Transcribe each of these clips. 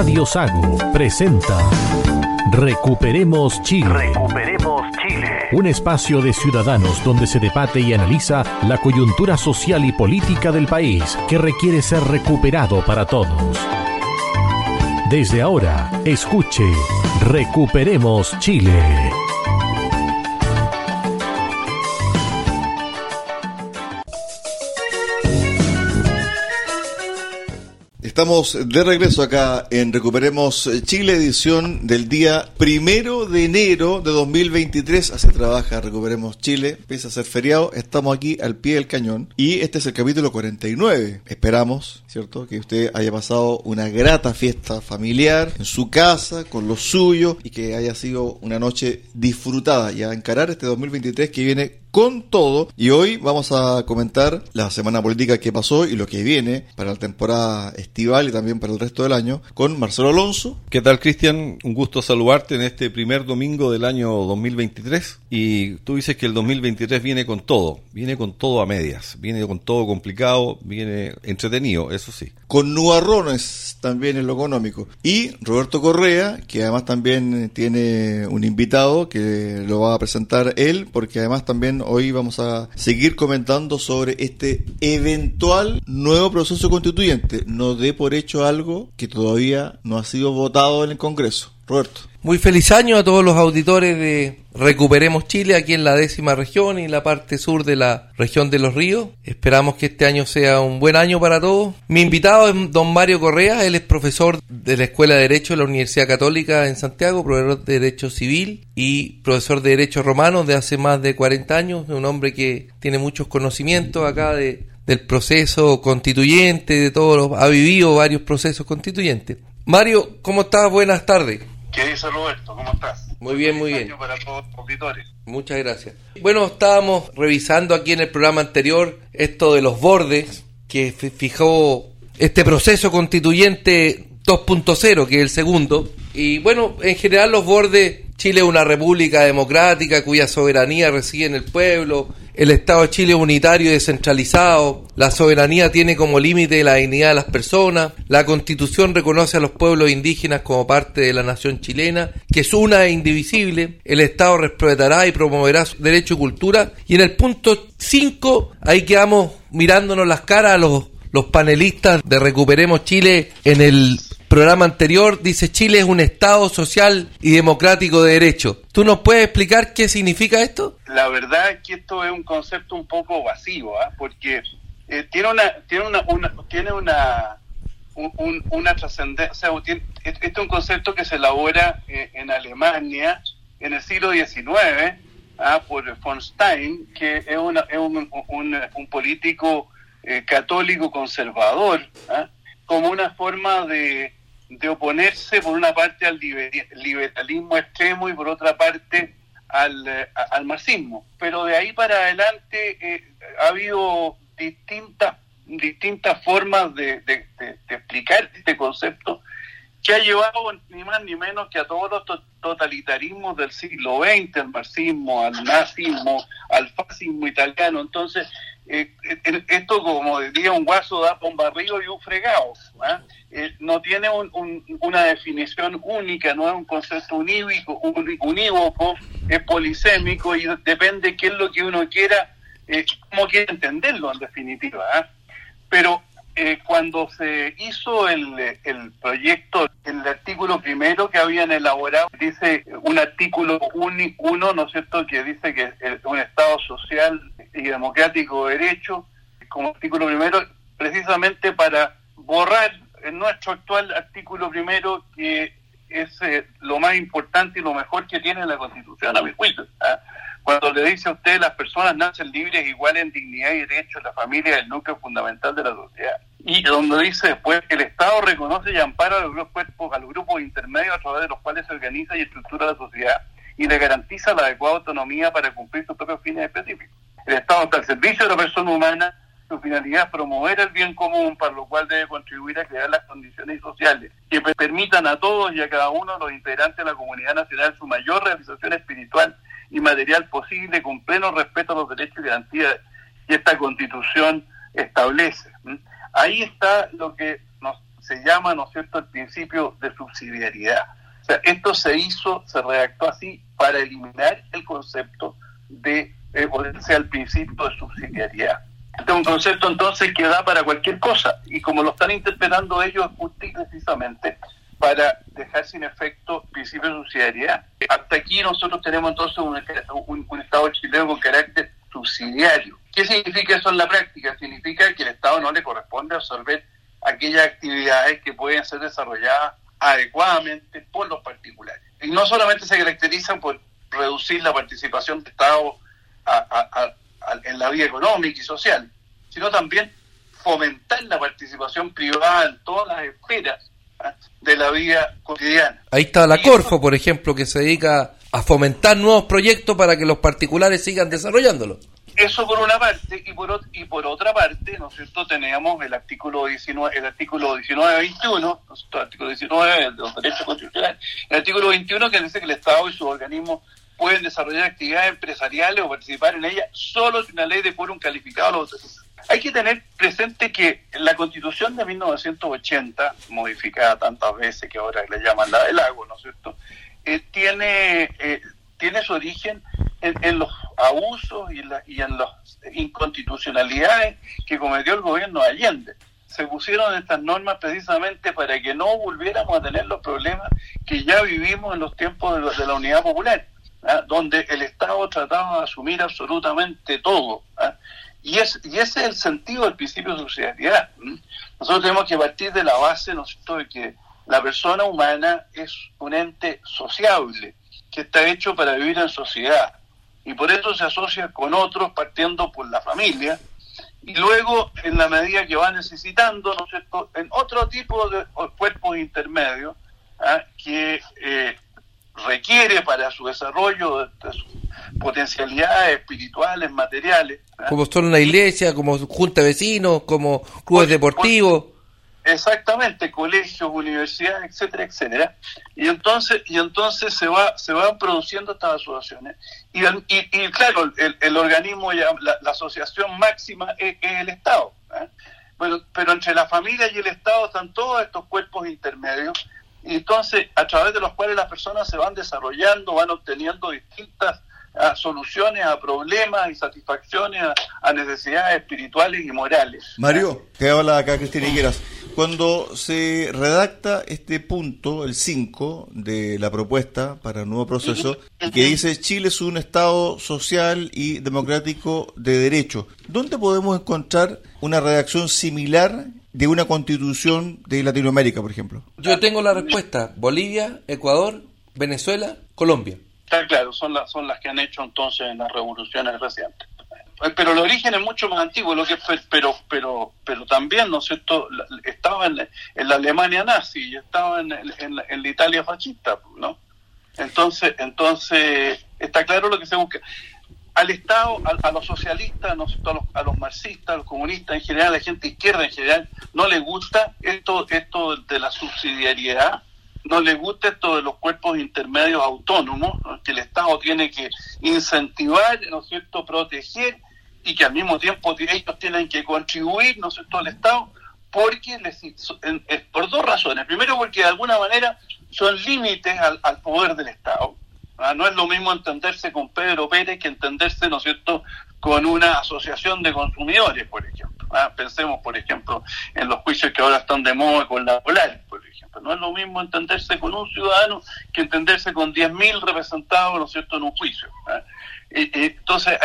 Radio Sago presenta Recuperemos Chile. Recuperemos Chile. Un espacio de ciudadanos donde se debate y analiza la coyuntura social y política del país que requiere ser recuperado para todos. Desde ahora, escuche Recuperemos Chile. Estamos de regreso acá en Recuperemos Chile, edición del día primero de enero de 2023. Así trabaja Recuperemos Chile, empieza a ser feriado. Estamos aquí al pie del cañón y este es el capítulo 49. Esperamos, ¿cierto?, que usted haya pasado una grata fiesta familiar en su casa, con los suyos y que haya sido una noche disfrutada y a encarar este 2023 que viene con todo. Y hoy vamos a comentar la semana política que pasó y lo que viene para la temporada estival y también para el resto del año con Marcelo Alonso. ¿Qué tal, Cristian? Un gusto saludarte en este primer domingo del año 2023. Y tú dices que el 2023 viene con todo, viene con todo a medias, viene con todo complicado, viene entretenido, eso sí. Con nubarrones también en lo económico. Y Roberto Correa, que además también tiene un invitado que lo va a presentar él, porque además también hoy vamos a seguir comentando sobre este eventual nuevo proceso constituyente. No dé por hecho algo que todavía no ha sido votado en el Congreso. Muy feliz año a todos los auditores de Recuperemos Chile aquí en la décima región y en la parte sur de la región de los ríos. Esperamos que este año sea un buen año para todos. Mi invitado es don Mario Correa, él es profesor de la Escuela de Derecho de la Universidad Católica en Santiago, profesor de Derecho Civil y profesor de Derecho Romano de hace más de 40 años, un hombre que tiene muchos conocimientos acá de, del proceso constituyente, de todos los, ha vivido varios procesos constituyentes. Mario, ¿cómo estás? Buenas tardes. ¿Qué dice Roberto? ¿Cómo estás? Muy bien, muy bien. Para todos los auditores. Muchas gracias. Bueno, estábamos revisando aquí en el programa anterior esto de los bordes que fijó este proceso constituyente 2.0, que es el segundo. Y bueno, en general los bordes, Chile es una república democrática cuya soberanía reside en el pueblo, el Estado de Chile es unitario y descentralizado, la soberanía tiene como límite la dignidad de las personas, la constitución reconoce a los pueblos indígenas como parte de la nación chilena, que es una e indivisible, el Estado respetará y promoverá su derecho y cultura, y en el punto 5, ahí quedamos mirándonos las caras a los, los panelistas de Recuperemos Chile en el programa anterior dice Chile es un Estado social y democrático de derecho. ¿Tú nos puedes explicar qué significa esto? La verdad es que esto es un concepto un poco vacío, ¿eh? porque tiene una tiene una, una tiene una un, una trascendencia, sea, este es un concepto que se elabora eh, en Alemania en el siglo XIX ¿ah? por von Stein, que es, una, es un, un, un, político eh, católico conservador, ¿ah? como una forma de, de oponerse por una parte al liberalismo extremo y por otra parte al, al marxismo. Pero de ahí para adelante eh, ha habido distintas distintas formas de, de, explicar este concepto que ha llevado ni más ni menos que a todos los to totalitarismos del siglo XX, al marxismo, al nazismo, al fascismo italiano. Entonces, eh, esto como diría un guaso da un barrido y un fregado. ¿eh? Eh, no tiene un, un, una definición única, no es un concepto unívoco, unívoco, es polisémico y depende qué es lo que uno quiera, cómo quiere entenderlo en definitiva. Pero cuando se hizo el, el proyecto, el artículo primero que habían elaborado, dice un artículo uno, ¿no es cierto?, que dice que es un Estado social y democrático de derecho, como artículo primero, precisamente para borrar en nuestro actual artículo primero, que es eh, lo más importante y lo mejor que tiene la Constitución, a mi juicio. ¿ah? Cuando le dice a usted las personas nacen libres, iguales en dignidad y derechos, la familia es el núcleo fundamental de la sociedad. Y donde dice después, el Estado reconoce y ampara a los grupos, a los grupos intermedios a través de los cuales se organiza y estructura la sociedad y le garantiza la adecuada autonomía para cumplir sus propios fines específicos. El Estado está al servicio de la persona humana, su finalidad es promover el bien común, para lo cual debe contribuir a crear las condiciones sociales que permitan a todos y a cada uno de los integrantes de la comunidad nacional su mayor realización espiritual y material posible con pleno respeto a los derechos y garantías que esta constitución establece. Ahí está lo que nos se llama, ¿no es cierto?, el principio de subsidiariedad. O sea, esto se hizo, se redactó así para eliminar el concepto de eh, ponerse al principio de subsidiariedad. Este es un concepto entonces que da para cualquier cosa y como lo están interpretando ellos precisamente para dejar sin efecto el principio de subsidiariedad. Hasta aquí nosotros tenemos entonces un, un Estado chileno con carácter subsidiario. ¿Qué significa eso en la práctica? Significa que el Estado no le corresponde absorber aquellas actividades que pueden ser desarrolladas adecuadamente por los particulares. Y no solamente se caracterizan por reducir la participación del Estado en la vida económica y social, sino también fomentar la participación privada en todas las esferas ¿ah? de la vida cotidiana. Ahí está la Corfo, por ejemplo, que se dedica a fomentar nuevos proyectos para que los particulares sigan desarrollándolo. Eso por una parte y por y por otra parte, ¿no es cierto? Tenemos el artículo 19, el artículo 19 21, el artículo 19 de los derechos constitucionales, el artículo 21 que dice que el Estado y sus organismos pueden desarrollar actividades empresariales o participar en ellas solo si una ley de quórum calificado los Hay que tener presente que la Constitución de 1980, modificada tantas veces que ahora le llaman la del agua, ¿no es cierto? Eh, tiene eh, tiene su origen en, los abusos y, y en las inconstitucionalidades que cometió el gobierno de Allende. Se pusieron estas normas precisamente para que no volviéramos a tener los problemas que ya vivimos en los tiempos de, la unidad popular, ¿ah? donde el Estado trataba de asumir absolutamente todo. ¿ah? Y, es, y ese es el sentido del principio de subsidiariedad. Nosotros tenemos que partir de la base ¿no de que la persona humana es un ente sociable que está hecho para vivir en sociedad y por eso se asocia con otros partiendo por la familia y luego en la medida que va necesitando ¿no cierto? en otro tipo de cuerpos intermedios ¿ah? que eh, requiere para su desarrollo de, sus potencialidades espirituales, materiales. Como son una iglesia, como junta de vecinos, como clubes deportivos. Exactamente, colegios, universidades, etcétera, etcétera. Y entonces, y entonces se va, se van produciendo estas asociaciones. Y, y, claro, el, organismo, ya, la, asociación máxima es, el Estado. ¿eh? Bueno, pero entre la familia y el Estado están todos estos cuerpos intermedios, entonces a través de los cuales las personas se van desarrollando, van obteniendo distintas a soluciones a problemas y satisfacciones a, necesidades espirituales y morales. Mario, te habla acá Cristina Higueras. Cuando se redacta este punto, el 5 de la propuesta para el nuevo proceso, que dice Chile es un Estado social y democrático de derecho, ¿dónde podemos encontrar una redacción similar de una constitución de Latinoamérica, por ejemplo? Yo tengo la respuesta. Bolivia, Ecuador, Venezuela, Colombia. Está claro, son las, son las que han hecho entonces en las revoluciones recientes. Pero el origen es mucho más antiguo, lo que pero pero pero también, ¿no es cierto? Estaba en, la Alemania nazi y estaba en, en, la Italia fascista, ¿no? Entonces, entonces está claro lo que se busca. Al Estado, a, los socialistas, ¿no? a, los, a los marxistas, a los comunistas en general, a la gente izquierda en general, no les gusta esto, esto de la subsidiariedad no le gusta esto de los cuerpos intermedios autónomos, que el Estado tiene que incentivar, ¿no es cierto?, proteger y que al mismo tiempo ellos tienen que contribuir, ¿no es cierto?, al Estado, porque les, por dos razones. Primero, porque de alguna manera son límites al, poder del Estado. ¿Ah? No es lo mismo entenderse con Pedro Pérez que entenderse, ¿no es cierto?, con una asociación de consumidores, por ejemplo. ¿ah? Pensemos, por ejemplo, en los juicios que ahora están de moda con la Polar, por ejemplo. No es lo mismo entenderse con un ciudadano que entenderse con 10.000 representados, ¿no es cierto?, en un juicio. ¿ah? entonces,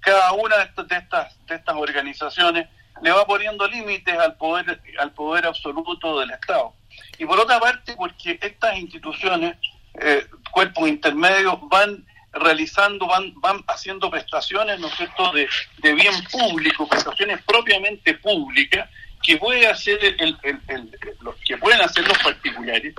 cada una de estas, de estas, organizaciones le va poniendo límites al poder, al poder absoluto del Estado. Y por otra parte, porque estas instituciones, eh, cuerpos intermedios, van realizando, van, van haciendo prestaciones, ¿no es cierto?, de, de bien público, prestaciones propiamente públicas, que puede hacer el, que pueden hacer los particulares,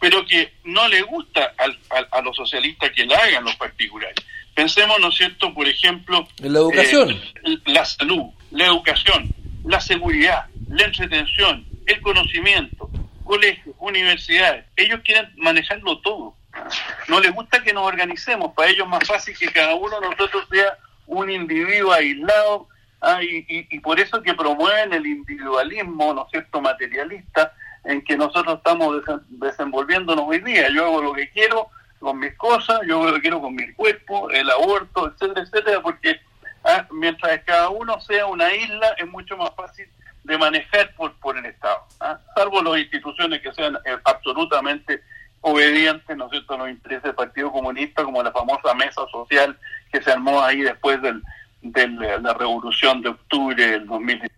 pero que no le gusta al, a los socialistas que la hagan los particulares. Pensemos, ¿no es cierto?, por ejemplo, en la educación, eh, la salud, la educación, la seguridad, la entretención, el conocimiento, colegios, universidades. Ellos quieren manejarlo todo. No les gusta que nos organicemos, para ellos es más fácil que cada uno de nosotros sea un individuo aislado Ah, y, por eso que promueven el individualismo, ¿no es cierto?, materialista, en que nosotros estamos desenvolviéndonos hoy día. Yo hago lo que quiero con mis cosas, yo hago lo que quiero con mi cuerpo, el aborto, etcétera, etcétera, porque ah, mientras cada uno sea una isla es mucho más fácil de manejar por, por el Estado, ¿ah? salvo las instituciones que sean eh, absolutamente obedientes, ¿no es cierto?, a los intereses del Partido Comunista, como la famosa mesa social que se armó ahí después del, de la revolución de octubre del 2019.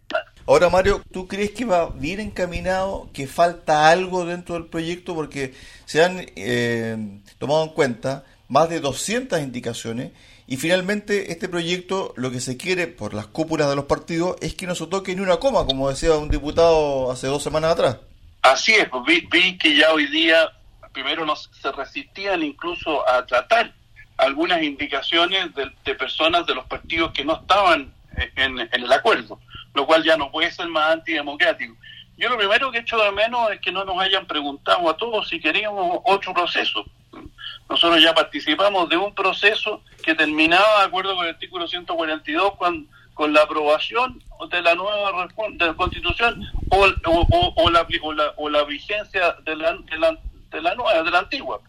Ahora, Mario, ¿tú crees que va bien encaminado, que falta algo dentro del proyecto? Porque se han eh, tomado en cuenta más de 200 indicaciones y finalmente este proyecto lo que se quiere por las cúpulas de los partidos es que no se toque ni una coma, como decía un diputado hace dos semanas atrás. Así es, vi, que ya hoy día primero no se resistían incluso a tratar algunas indicaciones de, de personas de los partidos que no estaban en, el acuerdo, lo cual ya no puede ser más antidemocrático. Yo lo primero que he hecho de menos es que no nos hayan preguntado a todos si queríamos otro proceso. Nosotros ya participamos de un proceso que terminaba de acuerdo con el artículo 142 con, con la aprobación de la nueva de la constitución o, o, la, o, la, vigencia de la, de la, de la nueva, de la antigua.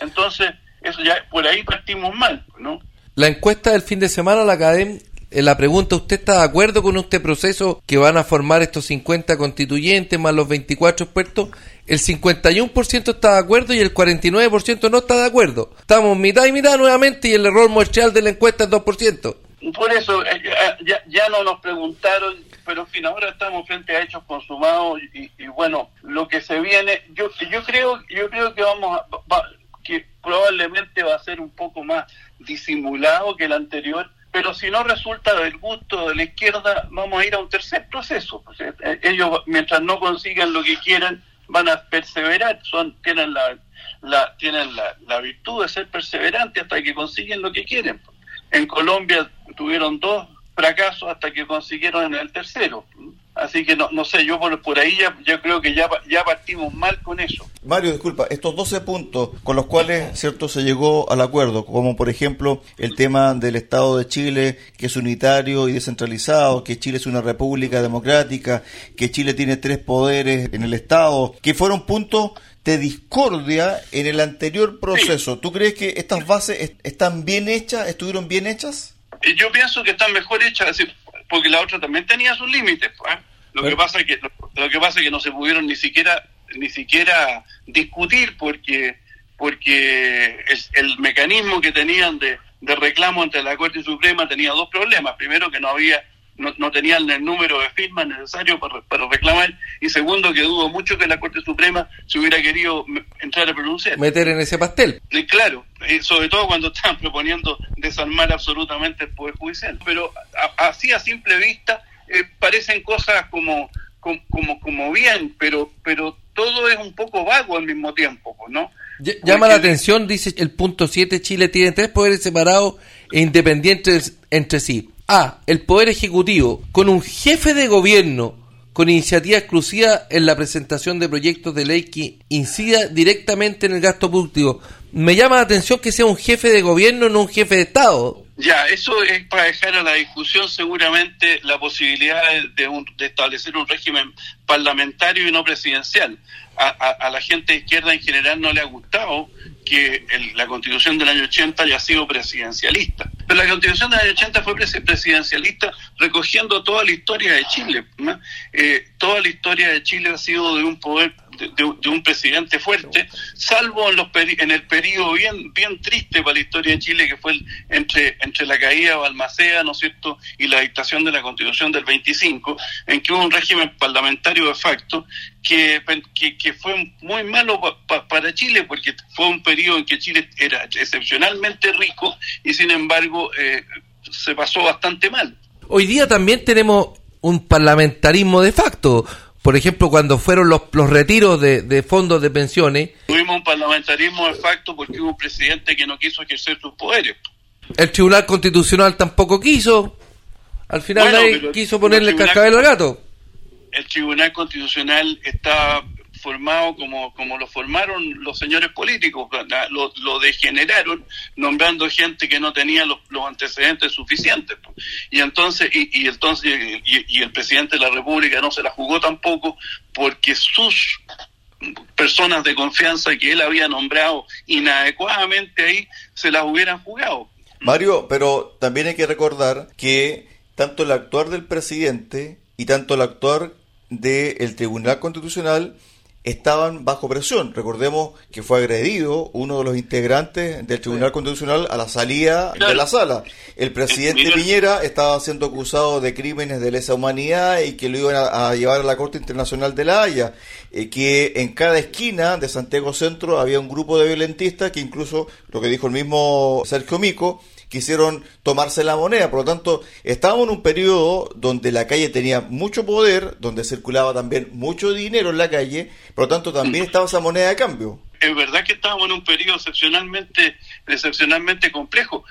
Entonces, eso ya por ahí partimos mal, ¿no? La encuesta del fin de semana, la academia eh, la pregunta, ¿usted está de acuerdo con este proceso que van a formar estos 50 constituyentes más los 24 expertos? El 51% está de acuerdo y el 49% no está de acuerdo. Estamos mitad y mitad nuevamente y el error muestral de la encuesta es 2%. Por eso eh, ya, ya, no nos preguntaron, pero en fin, ahora estamos frente a hechos consumados y, bueno, lo que se viene, yo yo creo yo creo que vamos a, que probablemente va a ser un poco más disimulado que el anterior pero si no resulta del gusto de la izquierda, vamos a ir a un tercer proceso. Eh, ellos, mientras no consigan lo que quieran, van a perseverar, son tienen la, la tienen la, la virtud de ser perseverantes hasta que consiguen lo que quieren. En Colombia tuvieron dos fracasos hasta que consiguieron el tercero. Así que no, no sé, yo por, por ahí ya, creo que ya, ya partimos mal con eso. Mario, disculpa, estos 12 puntos con los cuales cierto se llegó al acuerdo, como por ejemplo el tema del Estado de Chile, que es unitario y descentralizado, que Chile es una república democrática, que Chile tiene tres poderes en el Estado, que fueron puntos de discordia en el anterior proceso. ¿Tú crees que estas bases están bien hechas, estuvieron bien hechas? Yo pienso que están mejor hechas, porque la otra también tenía sus límites. Pues, ¿eh? Lo que pasa es que lo, que pasa es que no se pudieron ni siquiera ni siquiera discutir porque porque el, mecanismo que tenían de, de reclamo ante la Corte Suprema tenía dos problemas. Primero que no había no, no, tenían el número de firmas necesario para, para, reclamar y segundo que dudo mucho que la Corte Suprema se hubiera querido entrar a pronunciar. Meter en ese pastel. Y claro, sobre todo cuando estaban proponiendo desarmar absolutamente el Poder Judicial. Pero así a simple vista eh, parecen cosas como, como, como, bien, pero, pero todo es un poco vago al mismo tiempo, ¿no? Llama la atención, dice el punto 7, Chile tiene tres poderes separados e independientes entre sí. A. El Poder Ejecutivo, con un jefe de gobierno con iniciativa exclusiva en la presentación de proyectos de ley que incida directamente en el gasto público. Me llama la atención que sea un jefe de gobierno, no un jefe de Estado. Ya, eso es para dejar a la discusión seguramente la posibilidad de, de establecer un régimen parlamentario y no presidencial. A, a, la gente de izquierda en general no le ha gustado que la constitución del año 80 haya sido presidencialista. Pero la constitución del año 80 fue presidencialista recogiendo toda la historia de Chile. Eh, toda la historia de Chile ha sido de un poder de, un presidente fuerte, salvo en, los en el periodo bien bien triste para la historia de Chile, que fue entre, entre la caída de Balmaceda, ¿no es cierto?, y la dictación de la Constitución del 25, en que hubo un régimen parlamentario de facto que, que, fue muy malo para Chile, porque fue un periodo en que Chile era excepcionalmente rico y, sin embargo, eh, se pasó bastante mal. Hoy día también tenemos un parlamentarismo de facto por ejemplo, cuando fueron los, los retiros de, fondos de pensiones. Tuvimos un parlamentarismo de facto porque hubo un presidente que no quiso ejercer sus poderes. El Tribunal Constitucional tampoco quiso. Al final nadie quiso ponerle cascabel al gato. El Tribunal Constitucional está formado como, como lo formaron los señores políticos, lo, lo degeneraron nombrando gente que no tenía los, los antecedentes suficientes. Y entonces, y, y entonces y, el presidente de la República no se la jugó tampoco porque sus personas de confianza que él había nombrado inadecuadamente ahí se las hubieran jugado. Mario, pero también hay que recordar que tanto el actuar del presidente y tanto el actuar del Tribunal Constitucional estaban bajo presión. Recordemos que fue agredido uno de los integrantes del Tribunal Constitucional a la salida de la sala. El presidente Piñera estaba siendo acusado de crímenes de lesa humanidad y que lo iban a, llevar a la Corte Internacional de la Haya. Eh, que en cada esquina de Santiago Centro había un grupo de violentistas que incluso, lo que dijo el mismo Sergio Mico, quisieron tomarse la moneda. Por lo tanto, estábamos en un periodo donde la calle tenía mucho poder, donde circulaba también mucho dinero en la calle, por lo tanto también estaba esa moneda de cambio. Es verdad que estábamos en un periodo excepcionalmente, excepcionalmente complejo,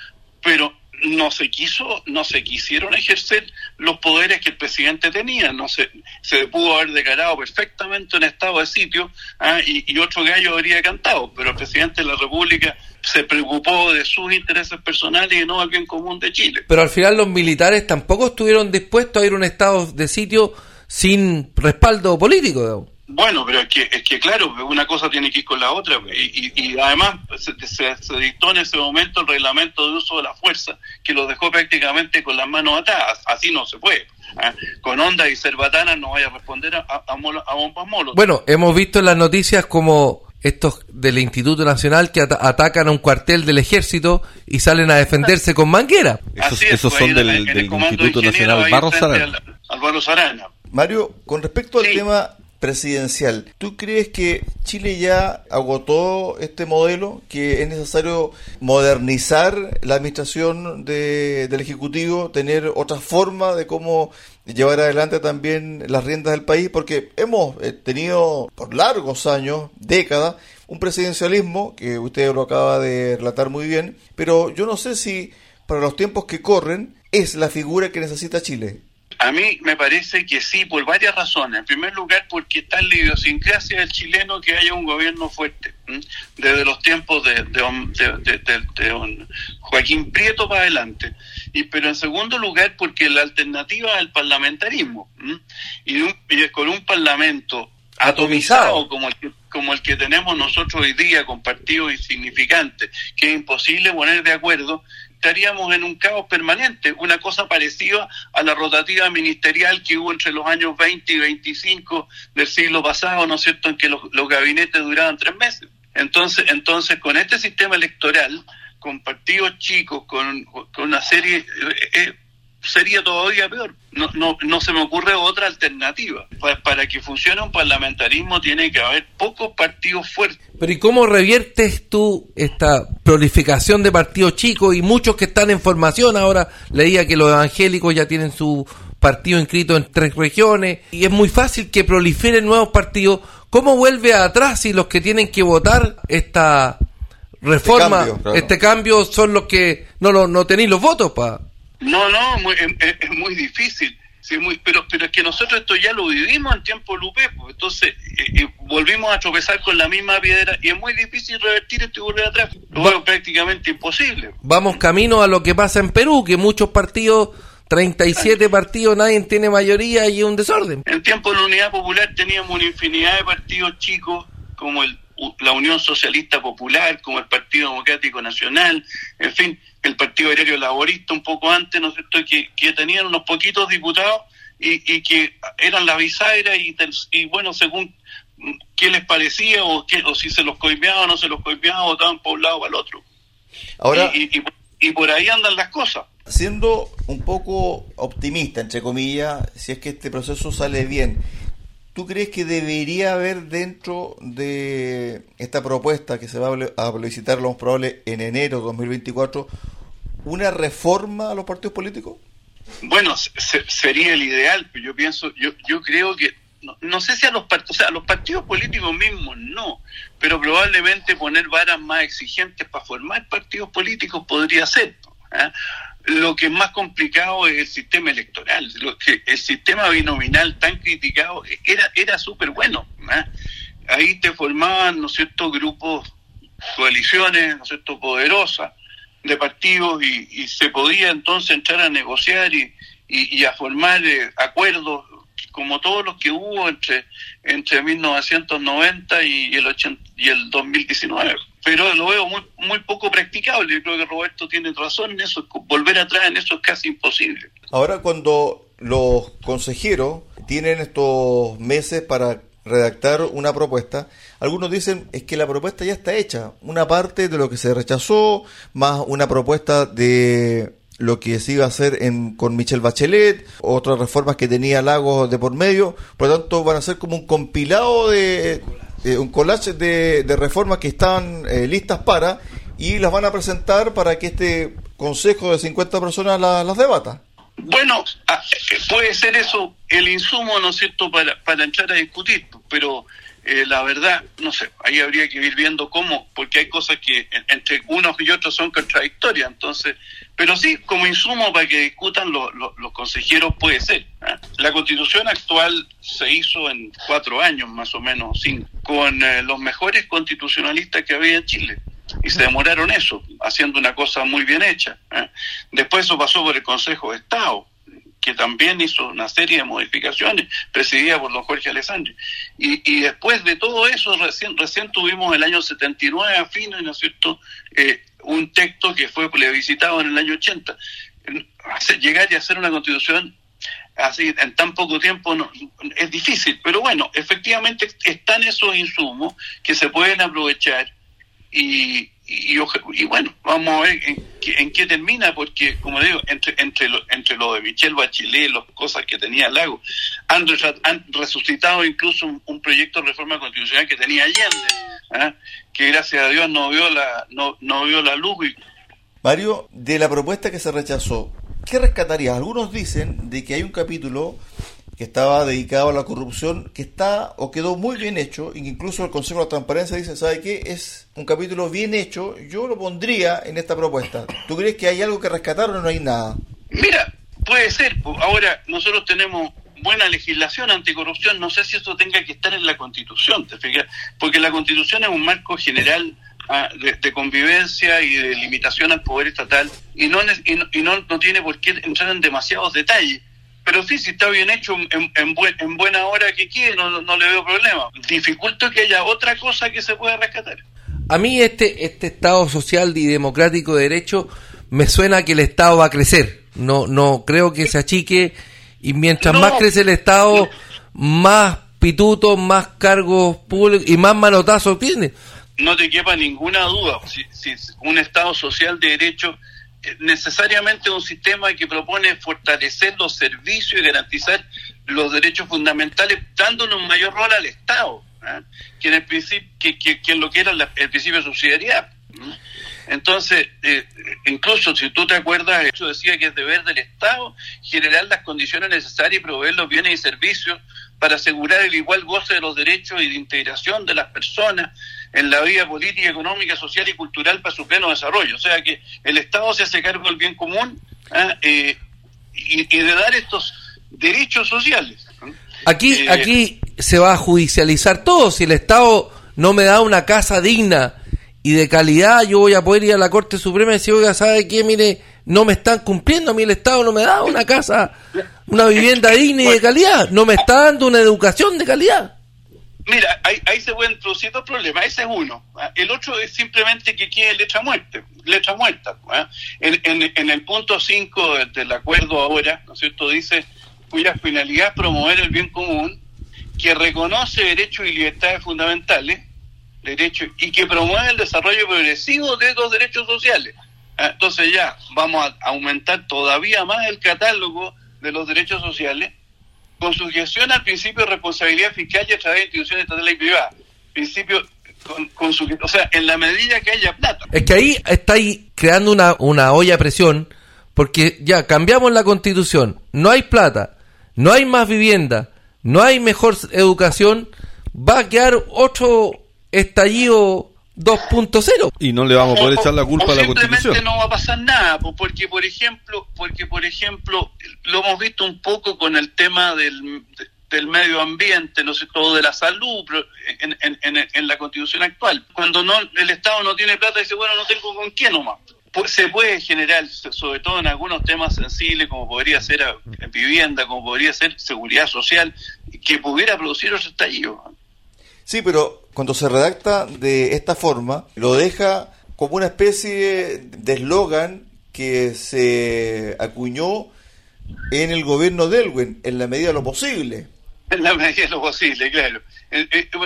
pero no se quiso, no se quisieron ejercer los poderes que el presidente tenía, no se, se pudo haber declarado perfectamente en estado de sitio ¿ah? y, y, otro gallo habría cantado, pero el presidente de la República se preocupó de sus intereses personales y no del bien común de Chile. Pero al final los militares tampoco estuvieron dispuestos a ir a un estado de sitio sin respaldo político. Bueno, pero es que, es que claro, una cosa tiene que ir con la otra. Y, y, además se, se, dictó en ese momento el reglamento de uso de la fuerza, que lo dejó prácticamente con las manos atadas. Así no se puede. ¿ah? Con onda y cerbatanas no vaya a responder a, a, a bombas molos. Bueno, hemos visto en las noticias como estos del Instituto Nacional que atacan a un cuartel del ejército y salen a defenderse con manguera. Esos, son del, Instituto Nacional Barros Arana. Mario, con respecto al tema presidencial. ¿Tú crees que Chile ya agotó este modelo, que es necesario modernizar la administración de, del Ejecutivo, tener otra forma de cómo llevar adelante también las riendas del país? Porque hemos eh, tenido por largos años, décadas, un presidencialismo, que usted lo acaba de relatar muy bien, pero yo no sé si para los tiempos que corren es la figura que necesita Chile. A mí me parece que sí, por varias razones. En primer lugar, porque está en la idiosincrasia del chileno que haya un gobierno fuerte, desde los tiempos de, de, Joaquín Prieto para adelante. Y, pero en segundo lugar, porque la alternativa al parlamentarismo, y, y con un parlamento atomizado como el, que, como el que tenemos nosotros hoy día, con partidos insignificantes, que es imposible poner de acuerdo, estaríamos en un caos permanente, una cosa parecida a la rotativa ministerial que hubo entre los años 20 y 25 del siglo pasado, ¿no es cierto?, en que los, gabinetes duraban tres meses. Entonces, entonces, con este sistema electoral, con partidos chicos, con, con una serie, eh, eh, sería todavía peor. No, no, no se me ocurre otra alternativa. Para, que funcione un parlamentarismo tiene que haber pocos partidos fuertes. Pero ¿y cómo reviertes tú esta prolificación de partidos chicos y muchos que están en formación? Ahora leía que los evangélicos ya tienen su partido inscrito en tres regiones y es muy fácil que proliferen nuevos partidos. ¿Cómo vuelve atrás si los que tienen que votar esta reforma, este cambio, este cambio son los que no, no, no tenéis los votos para... No, no, es, muy difícil. Sí, muy, pero, pero es que nosotros esto ya lo vivimos en tiempo Lupe, pues, entonces eh, eh, volvimos a tropezar con la misma piedra y es muy difícil revertir esto y volver atrás. Lo prácticamente imposible. Vamos camino a lo que pasa en Perú, que muchos partidos 37 partidos, nadie tiene mayoría y es un desorden. En tiempo de la Unidad Popular teníamos una infinidad de partidos chicos, como el, la Unión Socialista Popular, como el Partido Democrático Nacional, en fin, el Partido Aéreo Laborista un poco antes, ¿no es cierto?, que, que tenían unos poquitos diputados y, y que eran la bisagra y, y bueno, según qué les parecía o, qué, o si se los coimeaba o no se los coimeaba, votaban por un lado o al otro. Ahora, y, y, y, por ahí andan las cosas. Siendo un poco optimista, entre comillas, si es que este proceso sale bien, ¿tú crees que debería haber dentro de esta propuesta que se va a publicitar lo más probable en enero de 2024 una reforma a los partidos políticos? Bueno, sería el ideal, pero yo pienso, yo, yo creo que, no, sé si a los partidos, o sea, a los partidos políticos mismos no, pero probablemente poner varas más exigentes para formar partidos políticos podría ser. ¿eh? Lo que es más complicado es el sistema electoral. Lo que el sistema binominal tan criticado era, era súper bueno. ¿eh? Ahí te formaban, ¿no es cierto?, grupos, coaliciones, ¿no es cierto?, poderosas de partidos y, se podía entonces entrar a negociar y, y, a formar eh, acuerdos como todos los que hubo entre, entre 1990 y el, 80, y el 2019. Pero lo veo muy, muy poco practicable. Creo que Roberto tiene razón en eso. Volver atrás en eso es casi imposible. Ahora, cuando los consejeros tienen estos meses para redactar una propuesta, algunos dicen es que la propuesta ya está hecha, una parte de lo que se rechazó, más una propuesta de lo que se iba a hacer en, con Michelle Bachelet, otras reformas que tenía Lagos de por medio, por lo tanto van a ser como un compilado de, un collage de, reformas que están eh, listas para y las van a presentar para que este consejo de 50 personas las debata. Bueno, ah, eh, puede ser eso el insumo, ¿no es cierto?, para, para entrar a discutir, pero eh, la verdad, no sé, ahí habría que ir viendo cómo, porque hay cosas que entre unos y otros son contradictorias, entonces, pero sí, como insumo para que discutan los consejeros puede ser. ¿ah? La constitución actual se hizo en cuatro años, más o menos, con eh, los mejores constitucionalistas que había en Chile. Y se demoraron eso, haciendo una cosa muy bien hecha. ¿ah? Después eso pasó por el Consejo de Estado que también hizo una serie de modificaciones, presidida por don Jorge Alessandri. Y, y después de todo eso, recién, recién tuvimos el año 79 a fines, ¿no es cierto?, eh, un texto que fue plebiscitado en el año 80. llegar y hacer una constitución así en tan poco tiempo no, es difícil, pero bueno, efectivamente están esos insumos que se pueden aprovechar y, y, bueno, vamos a ver en, qué termina, porque como digo, entre entre lo, entre lo de Michelle Bachelet, las cosas que tenía Lago, han, han resucitado incluso un, proyecto de reforma constitucional que tenía Allende, ¿ah? que gracias a Dios no vio la no, no vio la luz. Mario, de la propuesta que se rechazó, ¿qué rescatarías? Algunos dicen de que hay un capítulo que estaba dedicado a la corrupción, que está o quedó muy bien hecho, incluso el Consejo de Transparencia dice, ¿sabe qué? Es un capítulo bien hecho, yo lo pondría en esta propuesta. ¿Tú crees que hay algo que rescatar o no hay nada? Mira, puede ser. Ahora, nosotros tenemos buena legislación anticorrupción, no sé si eso tenga que estar en la Constitución, ¿te fijas? Porque la Constitución es un marco general ah, de, convivencia y de limitación al poder estatal y no, y no, no tiene por qué entrar en demasiados detalles pero sí, si está bien hecho en, en, buena hora que quiere, no, no, le veo problema. Dificulto que haya otra cosa que se pueda rescatar. A mí este, este Estado social y democrático de derecho me suena que el Estado va a crecer. No, no creo que se achique y mientras más crece el Estado, más pitutos, más cargos públicos y más manotazos tiene. No te quepa ninguna duda, si, si un Estado social de derecho necesariamente un sistema que propone fortalecer los servicios y garantizar los derechos fundamentales, dándole un mayor rol al Estado, ¿eh? que, en el principio, que, que, lo que era el principio de subsidiariedad. Entonces, eh, incluso si tú te acuerdas, eso decía que es deber del Estado generar las condiciones necesarias y proveer los bienes y servicios para asegurar el igual goce de los derechos y de integración de las personas en la vida política, económica, social y cultural para su pleno desarrollo. O sea que el Estado se hace cargo del bien común ¿ah? eh, y, de dar estos derechos sociales. Aquí, eh, aquí se va a judicializar todo. Si el Estado no me da una casa digna y de calidad, yo voy a poder ir a la Corte Suprema y decir, oiga, ¿sabe qué? Mire, no me están cumpliendo, a mí el Estado no me da una casa, una vivienda digna y de calidad, no me está dando una educación de calidad. Mira, ahí, ahí se pueden introducir dos problemas. Ese es uno. ¿ah? El otro es simplemente que quede letra muerte, letra muerta. ¿ah? En, en, el punto 5 del acuerdo ahora, ¿no es cierto?, dice cuya finalidad es promover el bien común, que reconoce derechos y libertades fundamentales, derechos, y que promueve el desarrollo progresivo de los derechos sociales. ¿ah? Entonces ya vamos a aumentar todavía más el catálogo de los derechos sociales con sujeción al principio de responsabilidad fiscal y a través de instituciones estatales y privadas. Principio con, con su, o sea, en la medida que haya plata. Es que ahí está ahí creando una, una olla a presión, porque ya cambiamos la constitución, no hay plata, no hay más vivienda, no hay mejor educación, va a quedar otro estallido 2.0 y no le vamos a poder echar la culpa a la constitución. no va a pasar nada porque por ejemplo porque por ejemplo lo hemos visto un poco con el tema del, del medio ambiente no sé todo de la salud en, en, en, la constitución actual. Cuando no el estado no tiene plata dice bueno no tengo con qué nomás se puede generar, sobre todo en algunos temas sensibles, como podría ser vivienda, como podría ser seguridad social, que pudiera producir otro estallido. Sí, pero cuando se redacta de esta forma, lo deja como una especie de eslogan que se acuñó en el gobierno de Elwin, en la medida de lo posible. En la medida de lo posible, claro.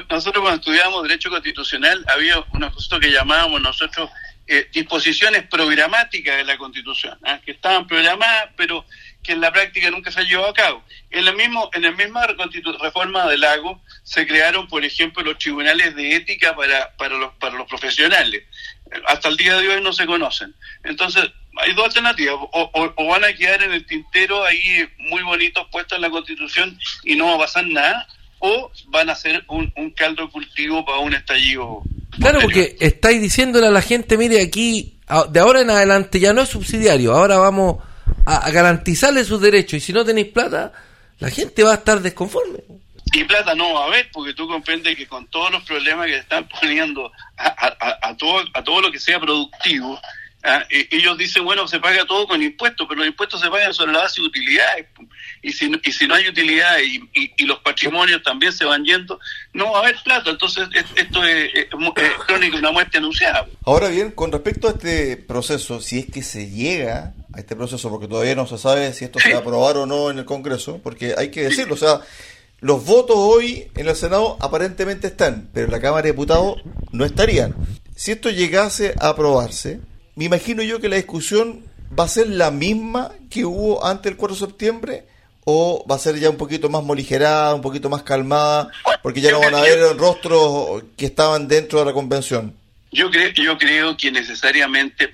Nosotros cuando estudiábamos Derecho Constitucional había una cosa que llamábamos nosotros eh, disposiciones programáticas de la Constitución, ¿ah? que estaban programadas, pero que en la práctica nunca se ha llevado a cabo. En la mismo, en la misma reforma del lago se crearon, por ejemplo, los tribunales de ética para, para los para los profesionales. Hasta el día de hoy no se conocen. Entonces, hay dos alternativas. O, van a quedar en el tintero ahí muy bonitos puestos en la Constitución y no va a pasar nada, o van a ser un, caldo cultivo para un estallido. Claro, porque estáis diciéndole a la gente, mire, aquí, de ahora en adelante ya no es subsidiario, ahora vamos a, garantizarle sus derechos y si no tenéis plata, la gente va a estar desconforme. Y plata no va a haber, porque tú comprendes que con todos los problemas que están poniendo a, todo, a todo lo que sea productivo, Ah, ellos dicen, bueno, se paga todo con impuestos, pero los impuestos se pagan sobre la base de utilidades. Y si, y si no hay utilidad y, los patrimonios también se van yendo, no va a haber plata. Entonces, esto es, crónico de una muerte anunciada. Ahora bien, con respecto a este proceso, si es que se llega a este proceso, porque todavía no se sabe si esto se va a aprobar o no en el Congreso, porque hay que decirlo, o sea, los votos hoy en el Senado aparentemente están, pero en la Cámara de Diputados no estarían. Si esto llegase a aprobarse, me imagino yo que la discusión va a ser la misma que hubo antes del 4 de septiembre o va a ser ya un poquito más moligerada, un poquito más calmada, porque ya no van a ver rostros que estaban dentro de la convención. Yo creo, yo creo que necesariamente,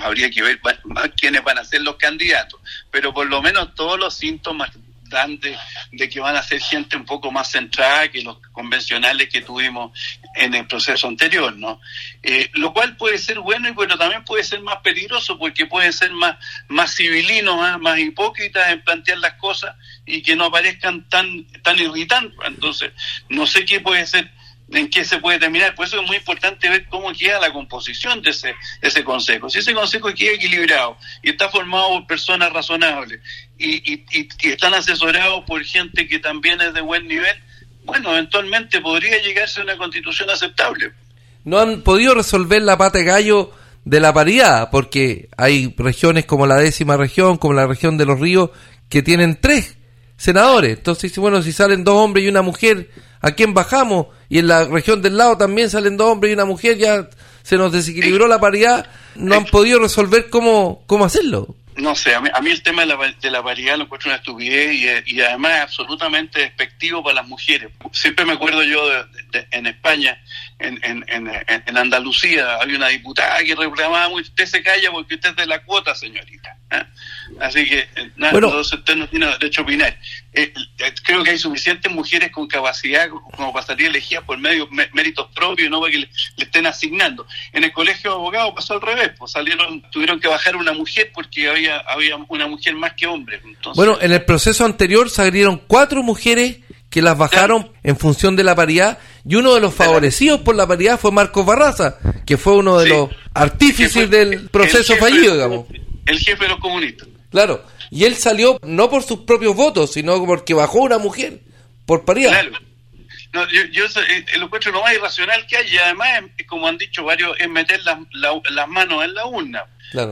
habría que ver quiénes van a ser los candidatos, pero por lo menos todos los síntomas de, que van a ser gente un poco más centrada que los convencionales que tuvimos en el proceso anterior, ¿no? Eh, lo cual puede ser bueno y bueno también puede ser más peligroso porque puede ser más, más civilinos, más, más hipócritas en plantear las cosas y que no aparezcan tan, tan irritantes. Entonces, no sé qué puede ser en qué se puede terminar. Por eso es muy importante ver cómo queda la composición de ese, ese consejo. Si ese consejo queda equilibrado y está formado por personas razonables y, y, y, están asesorados por gente que también es de buen nivel, bueno, eventualmente podría llegarse a una constitución aceptable. No han podido resolver la pata de gallo de la paridad, porque hay regiones como la décima región, como la región de los ríos, que tienen tres senadores. Entonces, bueno, si salen dos hombres y una mujer, ¿a quién bajamos? Y en la región del lado también salen dos hombres y una mujer, ya se nos desequilibró la paridad, no han podido resolver cómo, cómo hacerlo. No sé, a mí, el tema de la, de la paridad lo encuentro una estupidez y, además es absolutamente despectivo para las mujeres. Siempre me acuerdo yo de, en España, en, en, en, Andalucía, había una diputada que reclamaba, usted se calla porque usted es de la cuota, señorita. ¿eh? Así que, eh, nada, usted no tiene derecho a opinar. Eh, eh, creo que hay suficientes mujeres con capacidad como para salir elegidas por medio, méritos propios, no para que le, estén asignando. En el colegio de abogados pasó al revés, pues salieron, tuvieron que bajar una mujer porque había, había una mujer más que hombre. bueno, en el proceso anterior salieron cuatro mujeres que las bajaron en función de la paridad y uno de los favorecidos por la paridad fue Marcos Barraza, que fue uno de los artífices del proceso fallido, digamos. El jefe de los comunistas. Claro. Y él salió no por sus propios votos, sino porque bajó una mujer por paridad. Claro. No, yo, yo eh, lo encuentro lo más irracional que hay y además, como han dicho varios, es meter las, las manos en la urna.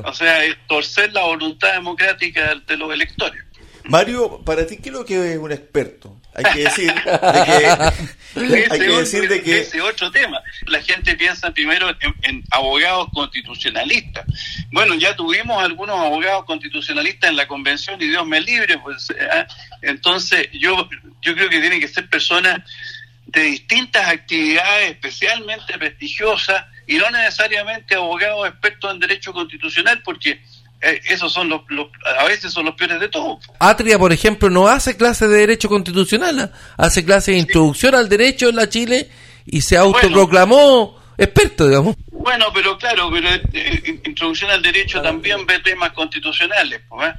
O sea, es torcer la voluntad democrática de los electores. Mario, para ti, ¿qué es lo que es un experto? Hay que decir de que, hay que, decir de que... Ese otro tema. La gente piensa primero en, abogados constitucionalistas. Bueno, ya tuvimos algunos abogados constitucionalistas en la convención y Dios me libre, pues ¿eh? entonces yo, yo creo que tienen que ser personas de distintas actividades especialmente prestigiosas y no necesariamente abogados expertos en derecho constitucional porque eh, esos son los, a veces son los peores de todos. Atria, por ejemplo, no hace clases de derecho constitucional, ¿ah? hace clases de introducción al derecho en la Chile y se autoproclamó experto, digamos. Bueno, pero claro, pero eh, introducción al derecho también ve temas constitucionales, pues,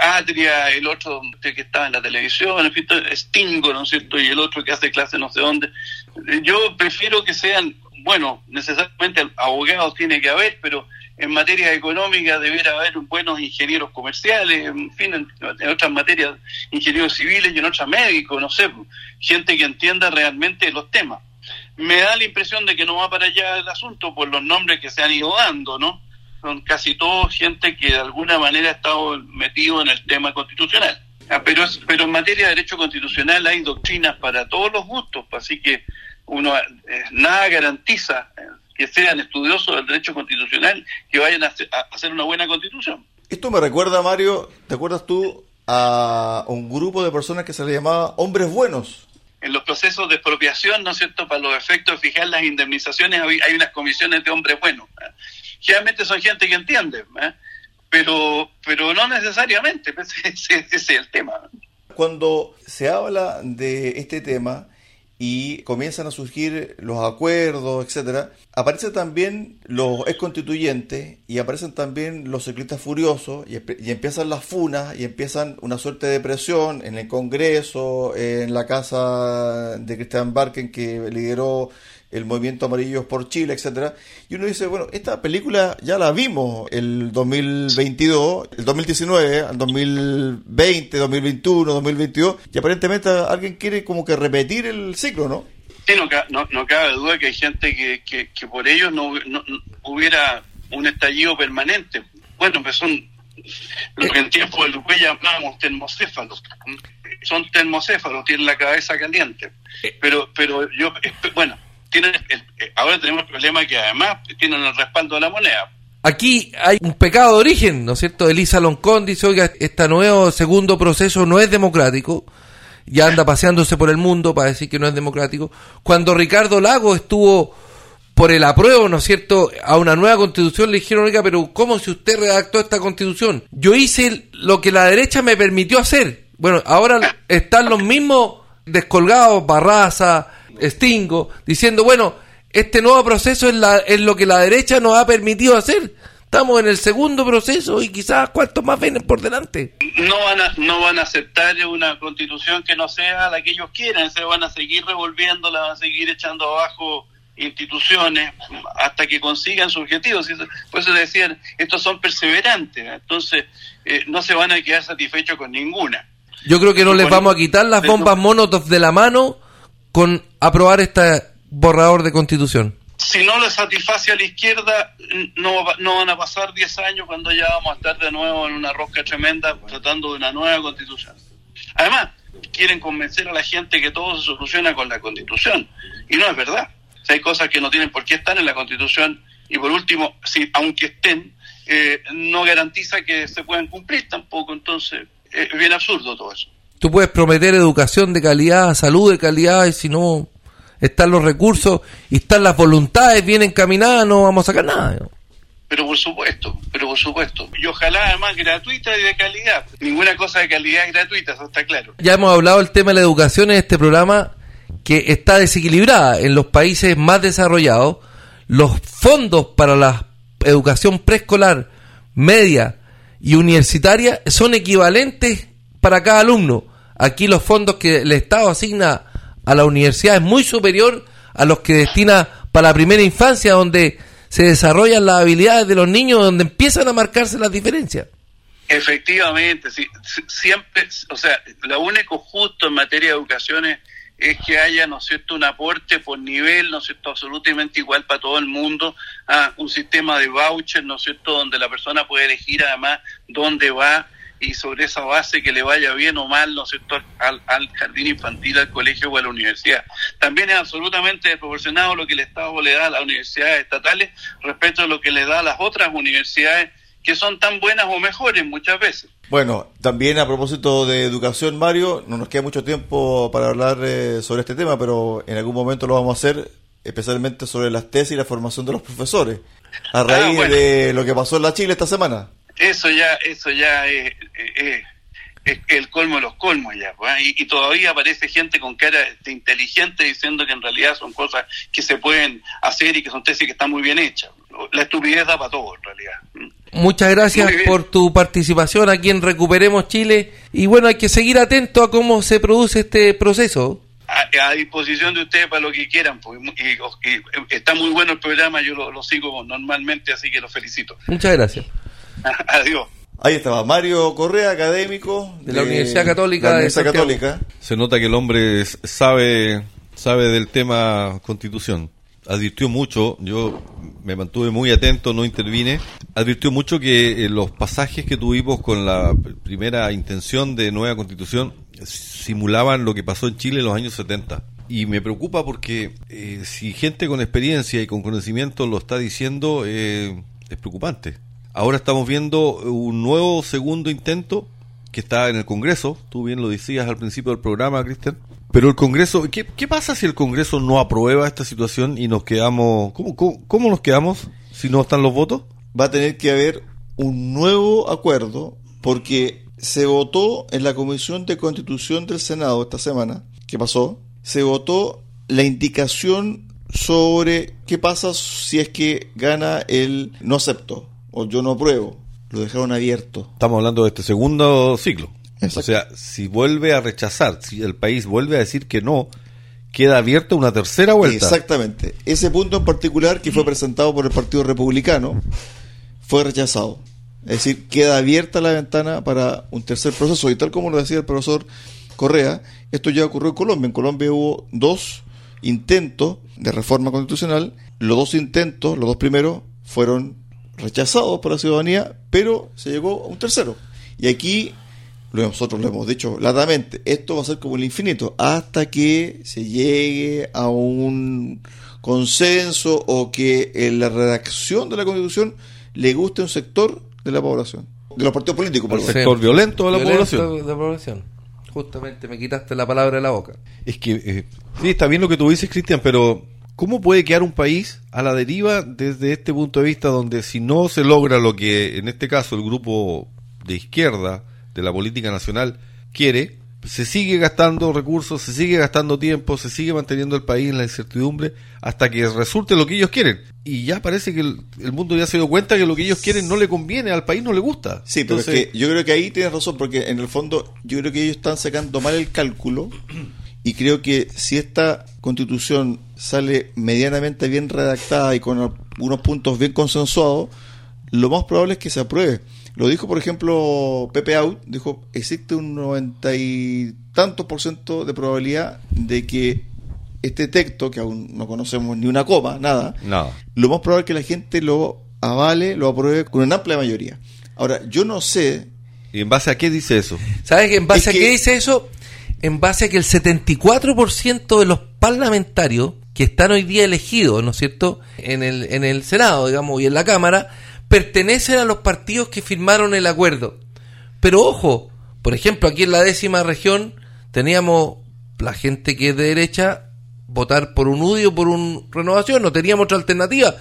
Atria, el otro que estaba en la televisión, en fin, Stingo, ¿no es cierto? Y el otro que hace clases no sé dónde. Yo prefiero que sean, bueno, necesariamente abogados tiene que haber, pero en materia económica debería haber buenos ingenieros comerciales, en fin, en, otras materias, ingenieros civiles y en otras médicos, no sé, gente que entienda realmente los temas. Me da la impresión de que no va para allá el asunto por los nombres que se han ido dando, ¿no? Son casi todos gente que de alguna manera ha estado metido en el tema constitucional. Ah, pero, pero en materia de derecho constitucional hay doctrinas para todos los gustos, así que uno eh, nada garantiza eh, que sean estudiosos del derecho constitucional que vayan a hacer una buena constitución. Esto me recuerda, Mario, ¿te acuerdas tú a un grupo de personas que se le llamaba hombres buenos? En los procesos de expropiación, ¿no es cierto?, para los efectos de fijar las indemnizaciones hay unas comisiones de hombres buenos. ¿eh? Generalmente son gente que entiende, pero pero no necesariamente, ese es el tema. Cuando se habla de este tema, y comienzan a surgir los acuerdos, etcétera, aparecen también los ex constituyentes y aparecen también los ciclistas furiosos y, y, empiezan las funas y empiezan una suerte de presión en el Congreso, en la casa de Cristian Barken que lideró el movimiento Amarillos por Chile, etcétera. Y uno dice, bueno, esta película ya la vimos el 2022, el 2019, el 2020, 2021, 2022, y aparentemente alguien quiere como que repetir el ciclo, ¿no? Sí, no, no, cabe duda que hay gente que, que, por ello no, no, hubiera un estallido permanente. Bueno, pues son lo que en tiempo de Lupe llamamos termocéfalos. Son termocéfalos, tienen la cabeza caliente. Pero, pero yo, bueno, tienen eh, ahora tenemos el problema que además tienen el respaldo de la moneda. Aquí hay un pecado de origen, ¿no es cierto? Elisa Loncón dice, oiga, este nuevo segundo proceso no es democrático, ya anda paseándose por el mundo para decir que no es democrático. Cuando Ricardo Lago estuvo por el apruebo, ¿no es cierto?, a una nueva constitución, le dijeron, oiga, pero ¿cómo si usted redactó esta constitución? Yo hice lo que la derecha me permitió hacer. Bueno, ahora están los mismos descolgados, Barraza, Stingo, diciendo, bueno, este nuevo proceso es, la, es lo que la derecha nos ha permitido hacer. Estamos en el segundo proceso y quizás cuántos más vienen por delante. No van a, no van a aceptar una constitución que no sea la que ellos quieran, se van a seguir revolviendo, van a seguir echando abajo instituciones hasta que consigan su objetivo. Por eso decían, estos son perseverantes, entonces eh, no se van a quedar satisfechos con ninguna. Yo creo que no les vamos a quitar las bombas monotov de la mano con aprobar este borrador de constitución? Si no le satisface a la izquierda, no, no van a pasar 10 años cuando ya vamos a estar de nuevo en una rosca tremenda tratando de una nueva constitución. Además, quieren convencer a la gente que todo se soluciona con la constitución. Y no es verdad. hay cosas que no tienen por qué estar en la constitución y por último, si aunque estén, eh, no garantiza que se puedan cumplir tampoco. Entonces, es bien absurdo todo eso. Tú puedes prometer educación de calidad, salud de calidad, y si no están los recursos y están las voluntades bien encaminadas, no vamos a sacar nada. Pero por supuesto, pero por supuesto. Y ojalá además gratuita y de calidad. Ninguna cosa de calidad es gratuita, eso está claro. Ya hemos hablado del tema de la educación en este programa, que está desequilibrada en los países más desarrollados. Los fondos para la educación preescolar, media y universitaria son equivalentes para cada alumno. Aquí los fondos que el Estado asigna a la universidad es muy superior a los que destina para la primera infancia, donde se desarrollan las habilidades de los niños, donde empiezan a marcarse las diferencias. Efectivamente, sí, siempre, o sea, lo único justo en materia de educación es, que haya, ¿no es cierto?, un aporte por nivel, ¿no es cierto?, absolutamente igual para todo el mundo, a un sistema de voucher, ¿no es cierto?, donde la persona puede elegir además dónde va, y sobre esa base que le vaya bien o mal, ¿no al, al, jardín infantil, al colegio o a la universidad. También es absolutamente desproporcionado lo que el Estado le da a las universidades estatales respecto a lo que le da a las otras universidades que son tan buenas o mejores muchas veces. Bueno, también a propósito de educación, Mario, no nos queda mucho tiempo para hablar eh, sobre este tema, pero en algún momento lo vamos a hacer, especialmente sobre las tesis y la formación de los profesores, a ah, raíz de lo que pasó en la Chile esta semana eso ya eso ya es, el colmo de los colmos ya pues, ¿eh? y, todavía aparece gente con cara de inteligente diciendo que en realidad son cosas que se pueden hacer y que son tesis que están muy bien hechas la estupidez da para todo en realidad Muchas gracias por tu participación aquí en Recuperemos Chile y bueno, hay que seguir atento a cómo se produce este proceso. a, disposición de ustedes para lo que quieran. Pues, y, está muy bueno el programa, yo lo, sigo normalmente, así que los felicito. Muchas gracias. Adiós. Ahí estaba Mario Correa, académico de, la Universidad Católica. Universidad Católica. Se nota que el hombre sabe, sabe del tema constitución. Advirtió mucho, yo me mantuve muy atento, no intervine. Advirtió mucho que eh, los pasajes que tuvimos con la primera intención de nueva constitución simulaban lo que pasó en Chile en los años 70. Y me preocupa porque eh, si gente con experiencia y con conocimiento lo está diciendo, eh, es preocupante. Ahora estamos viendo un nuevo segundo intento que está en el Congreso. Tú bien lo decías al principio del programa, Cristian. Pero el Congreso, ¿qué, pasa si el Congreso no aprueba esta situación y nos quedamos... ¿cómo, cómo nos quedamos si no están los votos? Va a tener que haber un nuevo acuerdo porque se votó en la Comisión de Constitución del Senado esta semana, que pasó, se votó la indicación sobre qué pasa si es que gana el no acepto o yo no apruebo. Lo dejaron abierto. Estamos hablando de este segundo ciclo. O sea, si vuelve a rechazar, si el país vuelve a decir que no, queda abierta una tercera vuelta. Exactamente. Ese punto en particular que fue presentado por el Partido Republicano fue rechazado. Es decir, queda abierta la ventana para un tercer proceso. Y tal como lo decía el profesor Correa, esto ya ocurrió en Colombia. En Colombia hubo dos intentos de reforma constitucional. Los dos intentos, los dos primeros, fueron rechazados por la ciudadanía, pero se llegó a un tercero. Y aquí nosotros lo hemos dicho latamente, esto va a ser como el infinito, hasta que se llegue a un consenso o que en la redacción de la constitución le guste un sector de la población, de los partidos políticos. El sector violento de la población. De la población. Justamente me quitaste la palabra de la boca. Es que, eh, sí, está bien lo que tú dices, Cristian, pero ¿cómo puede quedar un país a la deriva desde este punto de vista donde si no se logra lo que en este caso el grupo de izquierda de la política nacional quiere, se sigue gastando recursos, se sigue gastando tiempo, se sigue manteniendo el país en la incertidumbre hasta que resulte lo que ellos quieren. Y ya parece que el, mundo ya se dio cuenta que lo que ellos quieren no le conviene, al país no le gusta. Sí, pero es que yo creo que ahí tienes razón, porque en el fondo yo creo que ellos están sacando mal el cálculo y creo que si esta constitución sale medianamente bien redactada y con algunos puntos bien consensuados, lo más probable es que se apruebe. Lo dijo, por ejemplo, Pepe Out, dijo, existe un noventa y tantos por ciento de probabilidad de que este texto, que aún no conocemos ni una coma, nada, lo más probable es que la gente lo avale, lo apruebe con una amplia mayoría. Ahora, yo no sé... ¿Y en base a qué dice eso? ¿Sabes en base a qué dice eso? En base a que el 74% de los parlamentarios que están hoy día elegidos, ¿no es cierto?, en el, en el Senado, digamos, y en la Cámara, pertenecen a los partidos que firmaron el acuerdo. Pero ojo, por ejemplo, aquí en la décima región teníamos la gente que es de derecha votar por un UDI o por un renovación, no teníamos otra alternativa.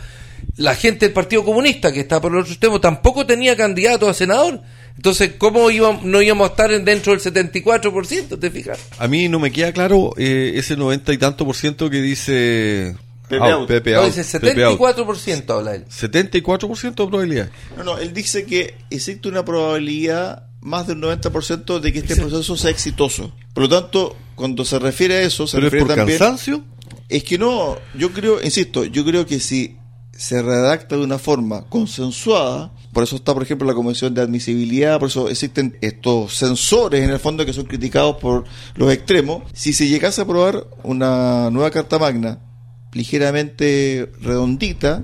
La gente del Partido Comunista, que está por el otro extremo, tampoco tenía candidato a senador. Entonces, ¿cómo íbamos, no íbamos a estar dentro del 74%? ¿Te fijas? A mí no me queda claro eh, ese 90 y tanto por ciento que dice Pepe Out. Pepe Out. 74% habla él. 74% de probabilidad. No, no, él dice que existe una probabilidad más del 90% de que este proceso sea exitoso. Por lo tanto, cuando se refiere a eso, se refiere es por también. cansancio? Es que no, yo creo, insisto, yo creo que si se redacta de una forma consensuada, por eso está, por ejemplo, la Comisión de Admisibilidad, por eso existen estos sensores en el fondo que son criticados por los extremos. Si se llegase a aprobar una nueva Carta Magna ligeramente redondita,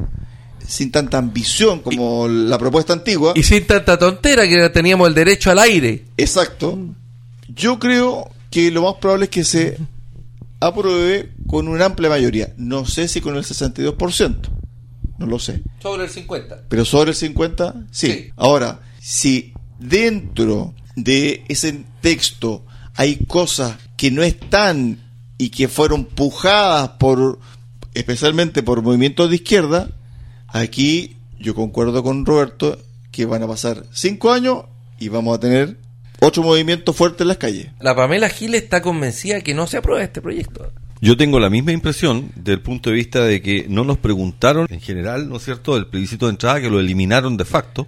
sin tanta ambición como la propuesta antigua. Y sin tanta tontera que teníamos el derecho al aire. Exacto. Yo creo que lo más probable es que se apruebe con una amplia mayoría. No sé si con el 62%. No lo sé. Sobre el 50. Pero sobre el 50, sí. Ahora, si dentro de ese texto hay cosas que no están y que fueron pujadas por especialmente por movimientos de izquierda, aquí yo concuerdo con Roberto que van a pasar cinco años y vamos a tener otro movimiento fuerte en las calles. La Pamela Gil está convencida que no se apruebe este proyecto. Yo tengo la misma impresión del punto de vista de que no nos preguntaron en general, ¿no es cierto?, el plebiscito de entrada, que lo eliminaron de facto,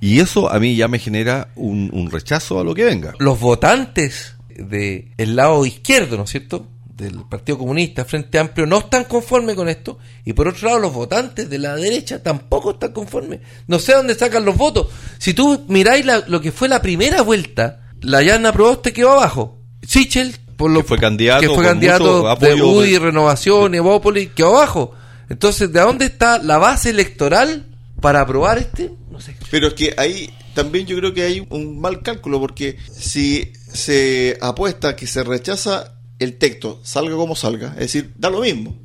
y eso a mí ya me genera un, rechazo a lo que venga. Los votantes del lado izquierdo, ¿no es cierto?, del Partido Comunista, Frente Amplio, no están conformes con esto, y por otro lado los votantes de la derecha tampoco están conformes. No sé dónde sacan los votos. Si tú miráis lo que fue la primera vuelta, la Yana Proboste quedó abajo. Sichel, por lo que fue candidato, que fue candidato de UDI, Renovación, Evópolis, quedó abajo. Entonces, ¿de dónde está la base electoral para aprobar este? No sé. Pero es que ahí también yo creo que hay un mal cálculo, porque si se apuesta que se rechaza el texto, salga como salga, es decir, da lo mismo.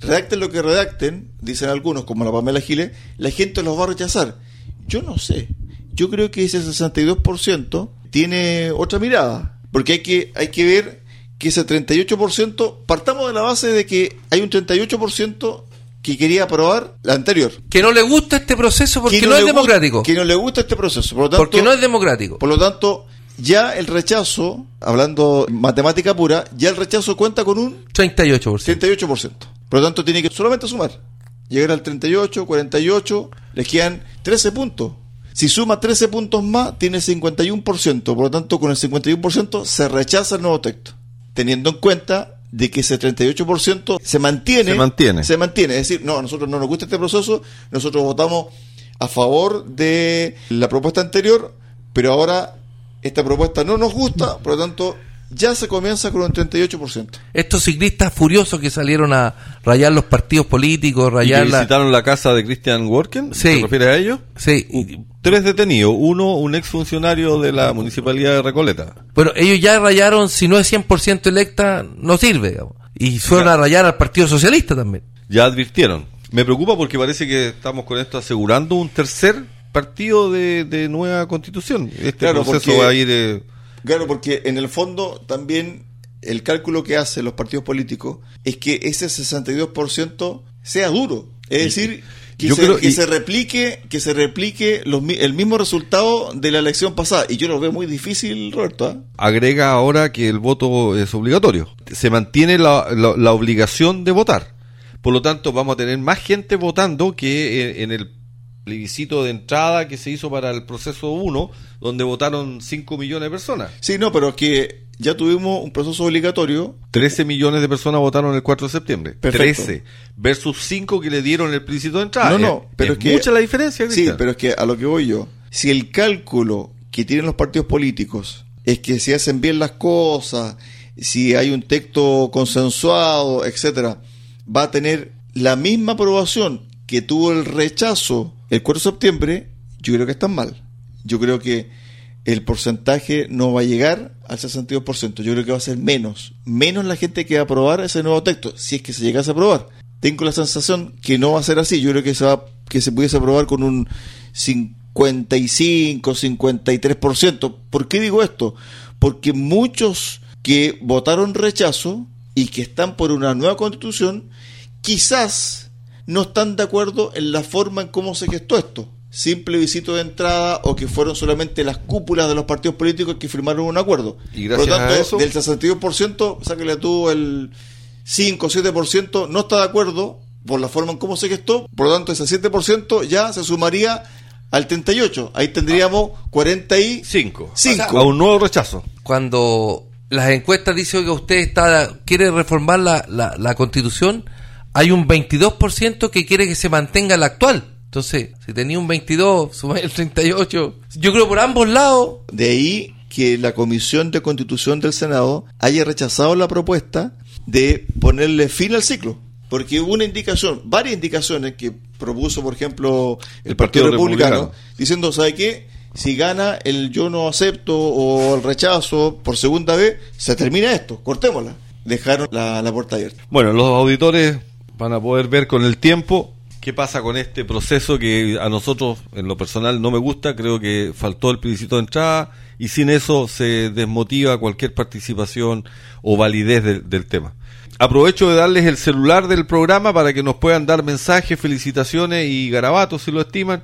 Redacten lo que redacten, dicen algunos, como la Pamela Giles, la gente los va a rechazar. Yo no sé. Yo creo que ese 62% tiene otra mirada, porque hay que, hay que ver que ese 38%, partamos de la base de que hay un 38% que quería aprobar la anterior. Que no le gusta este proceso porque no, es democrático. Que no le gusta este proceso. Por lo tanto, porque no es democrático. Por lo tanto, ya el rechazo, hablando matemática pura, ya el rechazo cuenta con un 38%. 38%. Por lo tanto, tiene que solamente sumar. Llegar al 38, 48, le quedan 13 puntos. Si suma 13 puntos más, tiene 51%. Por lo tanto, con el 51% se rechaza el nuevo texto. Teniendo en cuenta de que ese 38% se mantiene, se mantiene. Se mantiene. Es decir, no, a nosotros no nos gusta este proceso, nosotros votamos a favor de la propuesta anterior, pero ahora esta propuesta no nos gusta, por lo tanto ya se comienza con un 38%. Estos ciclistas furiosos que salieron a rayar los partidos políticos, rayar ¿Y que visitaron la... casa de Christian Worken, sí. ¿te refieres a ellos? Sí. Tres detenidos, uno un exfuncionario de la Municipalidad de Recoleta. Bueno, ellos ya rayaron, si no es 100% electa, no sirve, digamos. Y fueron a rayar al Partido Socialista también. Ya advirtieron. Me preocupa porque parece que estamos con esto asegurando un tercer partido de, nueva constitución. Este claro, proceso va a ir... Eh, Claro, porque en el fondo también el cálculo que hacen los partidos políticos es que ese 62% sea duro. Es decir, que, se, que se, replique, que se replique el mismo resultado de la elección pasada. Y yo lo veo muy difícil, Roberto. ¿ah? Agrega ahora que el voto es obligatorio. Se mantiene la, la, obligación de votar. Por lo tanto, vamos a tener más gente votando que en el plebiscito de entrada que se hizo para el proceso 1, donde votaron 5 millones de personas. Sí, no, pero que ya tuvimos un proceso obligatorio. 13 millones de personas votaron el 4 de septiembre. 13 versus 5 que le dieron el plebiscito de entrada. No, no, pero es, que, mucha la diferencia. Sí, pero es que a lo que voy yo, si el cálculo que tienen los partidos políticos es que si hacen bien las cosas, si hay un texto consensuado, etcétera, va a tener la misma aprobación que tuvo el rechazo el 4 de septiembre, yo creo que están mal. Yo creo que el porcentaje no va a llegar al 62%. Yo creo que va a ser menos. Menos la gente que va a aprobar ese nuevo texto, si es que se llegase a aprobar. Tengo la sensación que no va a ser así. Yo creo que se, va, que se pudiese aprobar con un 55, 53%. ¿Por qué digo esto? Porque muchos que votaron rechazo y que están por una nueva constitución, quizás no están de acuerdo en la forma en cómo se gestó esto. Simple visito de entrada o que fueron solamente las cúpulas de los partidos políticos que firmaron un acuerdo. Y gracias Por lo tanto, a eso, del 62%, sáquele tú el 5 o 7%, no está de acuerdo por la forma en cómo se gestó. Por lo tanto, ese 7% ya se sumaría al 38. Ahí tendríamos 45. a un nuevo rechazo. Cuando las encuestas dicen que usted está quiere reformar la, la, la constitución, hay un 22% que quiere que se mantenga la actual. Entonces, si tenía un 22, suma el 38. Yo creo por ambos lados. De ahí que la Comisión de Constitución del Senado haya rechazado la propuesta de ponerle fin al ciclo. Porque hubo una indicación, varias indicaciones que propuso, por ejemplo, el, Partido, Republicano, diciendo, ¿sabe qué? Si gana el yo no acepto o el rechazo por segunda vez, se termina esto, cortémosla. Dejaron la, la puerta abierta. Bueno, los auditores van a poder ver con el tiempo qué pasa con este proceso que a nosotros en lo personal no me gusta, creo que faltó el plebiscito de entrada y sin eso se desmotiva cualquier participación o validez del tema. Aprovecho de darles el celular del programa para que nos puedan dar mensajes, felicitaciones y garabatos si lo estiman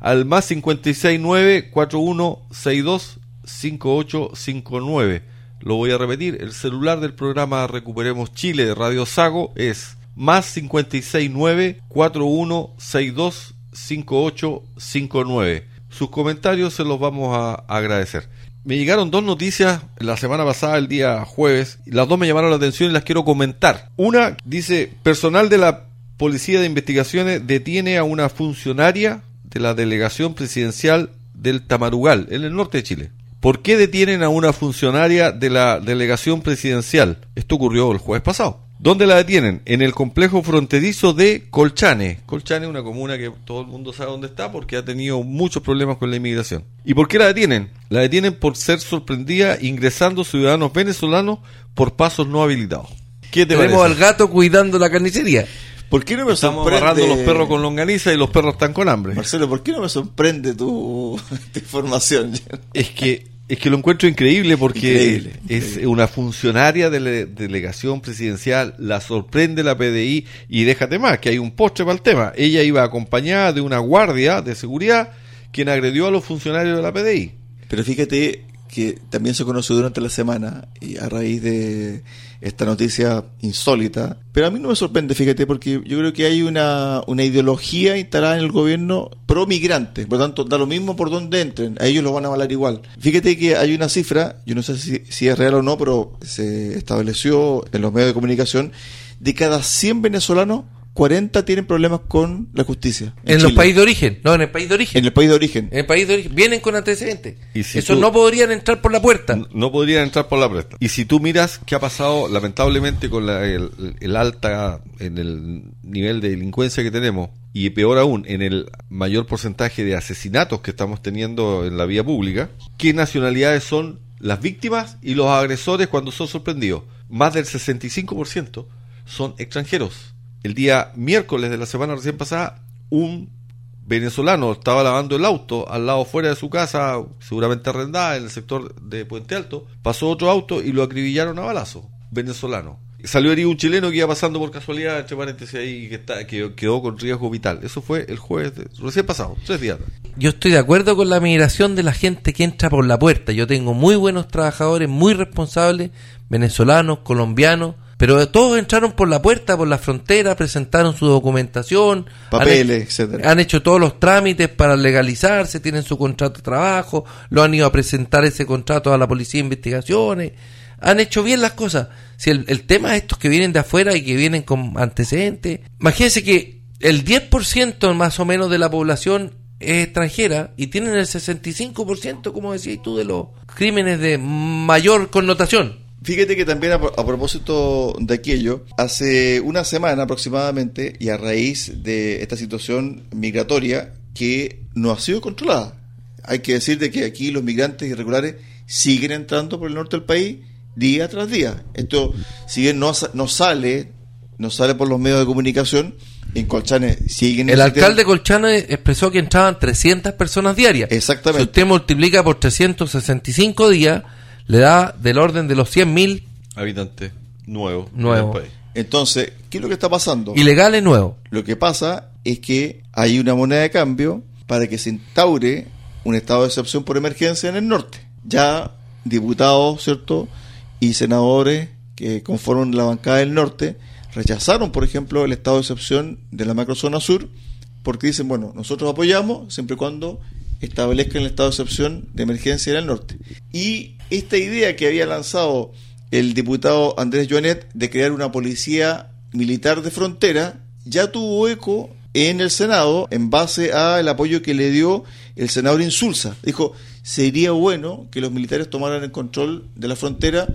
al más 569 4162 5859. Lo voy a repetir, el celular del programa Recuperemos Chile de Radio Sago es más 569 4162 5859. Sus comentarios se los vamos a agradecer. me llegaron dos noticias la semana pasada, el día jueves, las dos me llamaron la atención y las quiero comentar. Una dice, personal de la Policía de Investigaciones detiene a una funcionaria de la delegación presidencial del Tamarugal, en el norte de Chile. ¿Por qué detienen a una funcionaria de la delegación presidencial? Esto ocurrió el jueves pasado. ¿Dónde la detienen? En el complejo fronterizo de Colchane. Colchane es una comuna que todo el mundo sabe dónde está porque ha tenido muchos problemas con la inmigración. ¿Y por qué la detienen? La detienen por ser sorprendida ingresando ciudadanos venezolanos por pasos no habilitados. ¿Qué te Tenemos al gato cuidando la carnicería. ¿Por qué no me Estamos agarrando los perros con longaniza y los perros están con hambre? Marcelo, ¿por qué no me sorprende tu, información? Es que es que lo encuentro increíble porque es una funcionaria de la delegación presidencial, la sorprende la PDI y déjate más, que hay un postre para el tema. Ella iba acompañada de una guardia de seguridad quien agredió a los funcionarios de la PDI. Pero fíjate que también se conoció durante la semana y a raíz de esta noticia insólita. Pero a mí no me sorprende, fíjate, porque yo creo que hay una, una ideología instalada en el gobierno pro migrante. Por lo tanto, da lo mismo por donde entren, a ellos los van a valer igual. Fíjate que hay una cifra, yo no sé si, si es real o no, pero se estableció en los medios de comunicación, de cada 100 venezolanos, 40 tienen problemas con la justicia. En, los países de origen, no, en el país de origen. En el país de origen. En el país de origen. Vienen con antecedentes. ¿Y Eso no podrían entrar por la puerta. No, podrían entrar por la puerta. Y si tú miras qué ha pasado, lamentablemente, con el, alta, en el nivel de delincuencia que tenemos, y peor aún, en el mayor porcentaje de asesinatos que estamos teniendo en la vía pública, ¿qué nacionalidades son las víctimas y los agresores cuando son sorprendidos? Más del 65% son extranjeros el día miércoles de la semana recién pasada, un venezolano estaba lavando el auto al lado fuera de su casa, seguramente arrendada en el sector de Puente Alto, pasó otro auto y lo acribillaron a balazo, venezolano. Salió herido un chileno que iba pasando por casualidad, entre paréntesis ahí, que, está, que quedó con riesgo vital. Eso fue el jueves, recién pasado, tres días. Yo estoy de acuerdo con la migración de la gente que entra por la puerta. Yo tengo muy buenos trabajadores, muy responsables, venezolanos, colombianos, pero todos entraron por la puerta, por la frontera, presentaron su documentación, papeles, etcétera. Han hecho todos los trámites para legalizarse, tienen su contrato de trabajo, lo han ido a presentar ese contrato a la policía de investigaciones, han hecho bien las cosas. Si el, el tema es estos que vienen de afuera y que vienen con antecedentes, imagínense que el 10% más o menos de la población es extranjera y tienen el 65%, como decías tú, de los crímenes de mayor connotación. Fíjate que también a, propósito de aquello, hace una semana aproximadamente, y a raíz de esta situación migratoria que no ha sido controlada, hay que decir de que aquí los migrantes irregulares siguen entrando por el norte del país día tras día. Esto, si bien no, no sale, no sale por los medios de comunicación, en Colchane siguen... El alcalde de Colchane expresó que entraban 300 personas diarias. Exactamente. Si usted multiplica por 365 días le da del orden de los 100.000 habitantes nuevos. Nuevos. Entonces, ¿qué es lo que está pasando? Ilegales nuevos. Lo que pasa es que hay una moneda de cambio para que se instaure un estado de excepción por emergencia en el norte. Ya diputados, ¿cierto? Y senadores que conforman la bancada del norte rechazaron, por ejemplo, el estado de excepción de la macrozona sur porque dicen, bueno, nosotros apoyamos siempre y cuando establezcan el estado de excepción de emergencia en el norte. Y esta idea que había lanzado el diputado Andrés Joanet de crear una policía militar de frontera ya tuvo eco en el Senado en base al apoyo que le dio el senador Insulza. Dijo, sería bueno que los militares tomaran el control de la frontera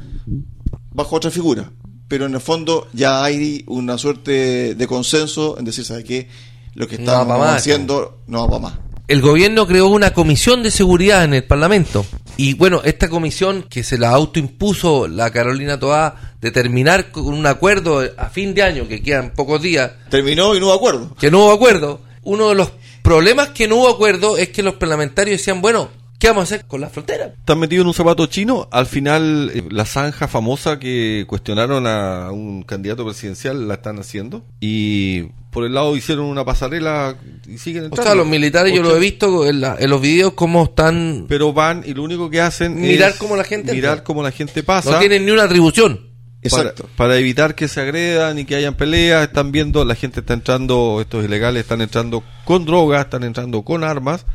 bajo otra figura. Pero en el fondo ya hay una suerte de consenso en decir, ¿sabe qué? Lo que estamos haciendo no va para más el gobierno creó una comisión de seguridad en el Parlamento. Y bueno, esta comisión que se la autoimpuso la Carolina Toá de terminar con un acuerdo a fin de año, que quedan pocos días. Terminó y no hubo acuerdo. Que no hubo acuerdo. Uno de los problemas que no hubo acuerdo es que los parlamentarios decían, bueno, ¿Qué vamos a hacer con la frontera? Están metidos en un zapato chino. Al final, eh, la zanja famosa que cuestionaron a un candidato presidencial la están haciendo. Y por el lado hicieron una pasarela y siguen entrando. O sea, los militares yo lo he visto en, los videos cómo están... Pero van y lo único que hacen mirar es cómo la gente mirar cómo la gente pasa. No tienen ni una atribución. Exacto. Para, evitar que se agredan y que hayan peleas, están viendo, la gente está entrando, estos ilegales están entrando con drogas, están entrando con armas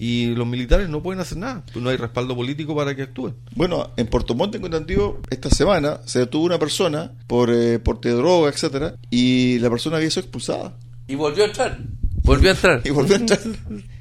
y los militares no pueden hacer nada, pues no hay respaldo político para que actúen. Bueno, en Puerto Montt, en entendido, esta semana se detuvo una persona por eh, porte de droga, etcétera, y la persona había sido expulsada. Y volvió a entrar. Volvió a entrar. Y volvió a entrar.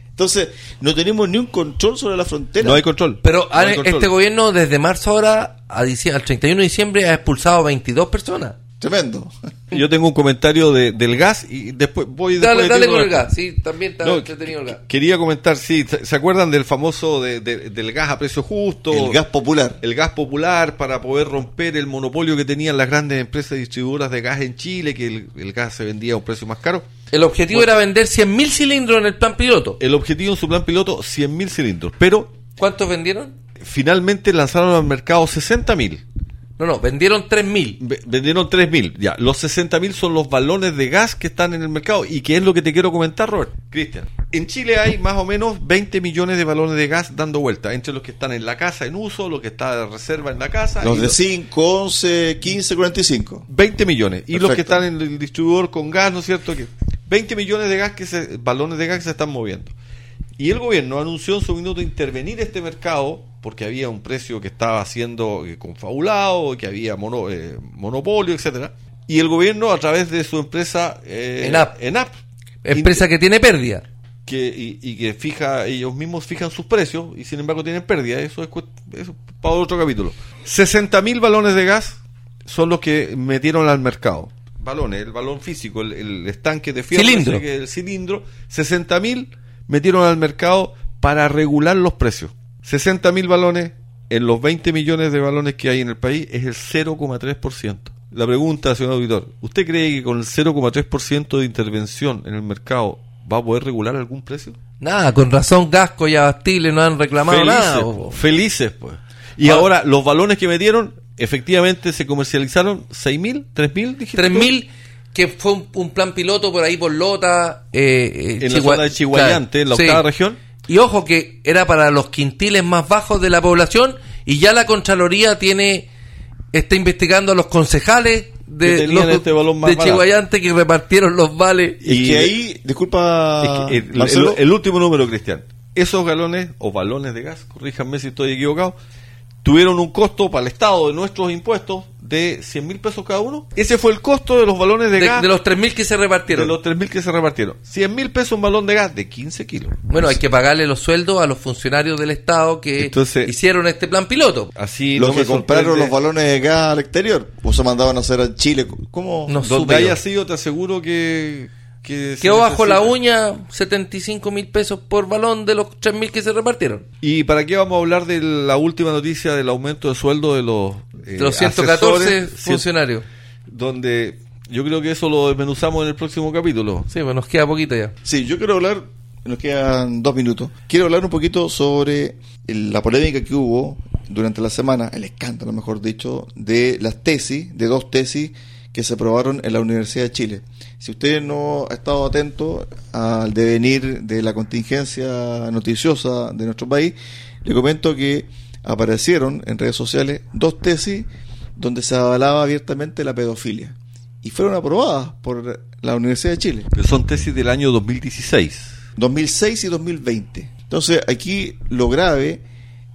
Entonces, no tenemos ni un control sobre la frontera. No hay control. Pero No hay han- control. este gobierno desde marzo ahora a al 31 de diciembre ha expulsado 22 personas. Tremendo. Yo tengo un comentario de, del gas y después voy Dale, después dale con el gas, sí, también está No, entretenido el gas. Quería comentar, sí, ¿se se acuerdan del famoso de- de- del gas a precio justo? El gas popular. el gas popular para poder romper el monopolio que tenían las grandes empresas distribuidoras de gas en Chile, que el, el gas se vendía a un precio más caro. El objetivo era vender 100.000 cilindros en el plan piloto. El objetivo en su plan piloto, 100.000 cilindros, pero ¿Cuántos vendieron? finalmente lanzaron al mercado 60.000. No, no, vendieron 3.000. Ve- Vendieron 3.000. Ya, los 60.000 son los balones de gas que están en el mercado. ¿Y qué es lo que te quiero comentar, Robert? Cristian. En Chile hay más o menos 20 millones de balones de gas dando vuelta, entre los que están en la casa en uso, los que están de reserva en la casa. Los de 5, 11, 15, 45. 20 millones. Y los que están en el distribuidor con gas, ¿no es cierto? Que 20 millones de gas que se, balones de gas que se están moviendo. Y el gobierno anunció en su minuto intervenir este mercado porque había un precio que estaba siendo eh, confabulado, que había mono- eh, monopolio, etcétera. Y el gobierno a través de su empresa eh, ENAP. ENAP, Empresa que tiene pérdida. que, y, y que fija, ellos mismos fijan sus precios y sin embargo tienen pérdida. Eso es, cuest- eso es para otro capítulo. 60 mil balones de gas son los que metieron al mercado. Balones, el balón físico, el, el estanque de fierro, Cilindro. el cilindro. 60 mil metieron al mercado para regular los precios. 60 mil balones en los 20 millones de balones que hay en el país es el 0,3%. La pregunta, señor auditor, ¿usted cree que con el 0,3% de intervención en el mercado va a poder regular algún precio? Nada, con razón Gasco y Abastile no han reclamado felices, nada. po, felices, pues. Y Ah. ahora, los balones que metieron, efectivamente se comercializaron 6.000, 3.000, dijiste. tú? 3.000, que fue un, un plan piloto por ahí por Lota. eh, eh, En la zona de Chihuayante, en la Sí. octava región. Y ojo que era para los quintiles más bajos de la población y ya la Contraloría tiene está investigando a los concejales de, los, este de. Chihuayante que repartieron los vales. Y, Y- que ahí, disculpa, Es que el, el último número, Cristian. Esos galones o balones de gas, corríjanme si estoy equivocado, tuvieron un costo para el Estado de nuestros impuestos de 100 mil pesos cada uno. Ese fue el costo de los balones de, De, gas de los 3.000 que se de repartieron. los 3.000 que se repartieron. 100 mil pesos un balón de gas de 15 kilos. Bueno, hay que pagarle los sueldos a los funcionarios del Estado que Entonces- hicieron este plan piloto. Así los no que compraron sorprende- los balones de gas al exterior, o se mandaban a hacer a Chile. ¿Cómo? No Donde supe yo. haya sido, te aseguro que. Que Quedó bajo la uña 75 mil pesos por balón de los 3 mil que se repartieron. ¿Y para qué vamos a hablar de la última noticia del aumento de sueldo de los, eh, De los 114 asesores? funcionarios. Donde yo creo que eso lo desmenuzamos en el próximo capítulo. Sí, pues nos queda poquito ya. Sí, yo quiero hablar, nos quedan dos minutos, quiero hablar un poquito sobre la polémica que hubo durante la semana, el escándalo, mejor dicho, de las tesis, de dos tesis que se aprobaron en la Universidad de Chile. Si usted no ha estado atento al devenir de la contingencia noticiosa de nuestro país, le comento que aparecieron en redes sociales dos tesis donde se avalaba abiertamente la pedofilia y fueron aprobadas por la Universidad de Chile. Que son tesis del año 2016. 2006 y 2020. Entonces, aquí lo grave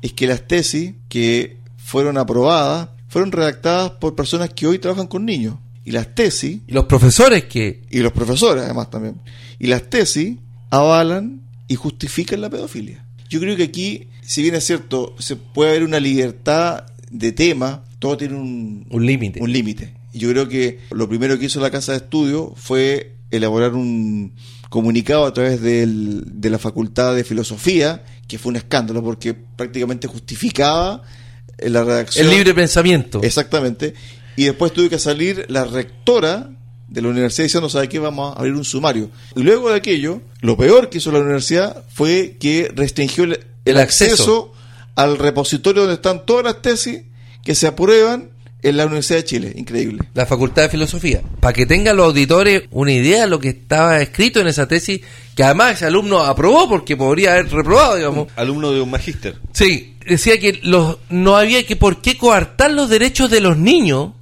es que las tesis que fueron aprobadas fueron redactadas por personas que hoy trabajan con niños. Y las tesis, Y los profesores que y los profesores además también, y las tesis avalan y justifican la pedofilia. Yo creo que aquí, si bien es cierto, se puede haber una libertad de tema, todo tiene un, un límite. un límite. Yo creo que lo primero que hizo la Casa de Estudio fue elaborar un comunicado a través del- de la Facultad de Filosofía, que fue un escándalo porque prácticamente justificaba la redacción. El libre pensamiento. Exactamente. Y después tuvo que salir la rectora de la universidad diciendo, ¿sabe qué? Vamos a abrir un sumario. Y luego de aquello, lo peor que hizo la universidad fue que restringió el, el El acceso. acceso al repositorio donde están todas las tesis que se aprueban en la Universidad de Chile. Increíble. la Facultad de Filosofía. Para que tengan los auditores una idea de lo que estaba escrito en esa tesis, que además ese alumno aprobó porque podría haber reprobado, digamos. Alumno de un magíster. Sí, decía que los, no había que por qué coartar los derechos de los niños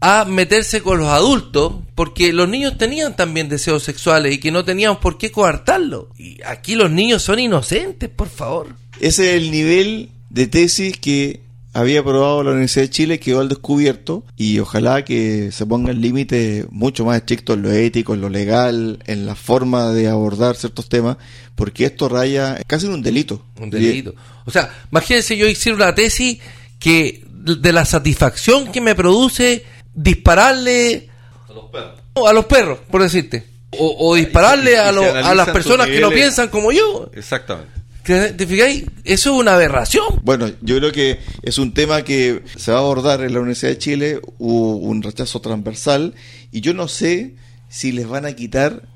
a meterse con los adultos, porque los niños tenían también deseos sexuales y que no teníamos por qué coartarlo. Y aquí los niños son inocentes, por favor. Ese es el nivel de tesis que había aprobado la Universidad de Chile, quedó al descubierto y ojalá que se pongan límites mucho más estrictos en lo ético, en lo legal, en la forma de abordar ciertos temas, porque esto raya casi en un delito. Un delito. O sea, imagínense yo hiciera una tesis que de la satisfacción que me produce dispararle A los perros. a los perros, por decirte. O, o dispararle y a, lo- a las personas que no piensan como yo. Exactamente. ¿Te te fijáis? Eso es una aberración. Bueno, yo creo que es un tema que se va a abordar en la Universidad de Chile, hubo un rechazo transversal y yo no sé si les van a quitar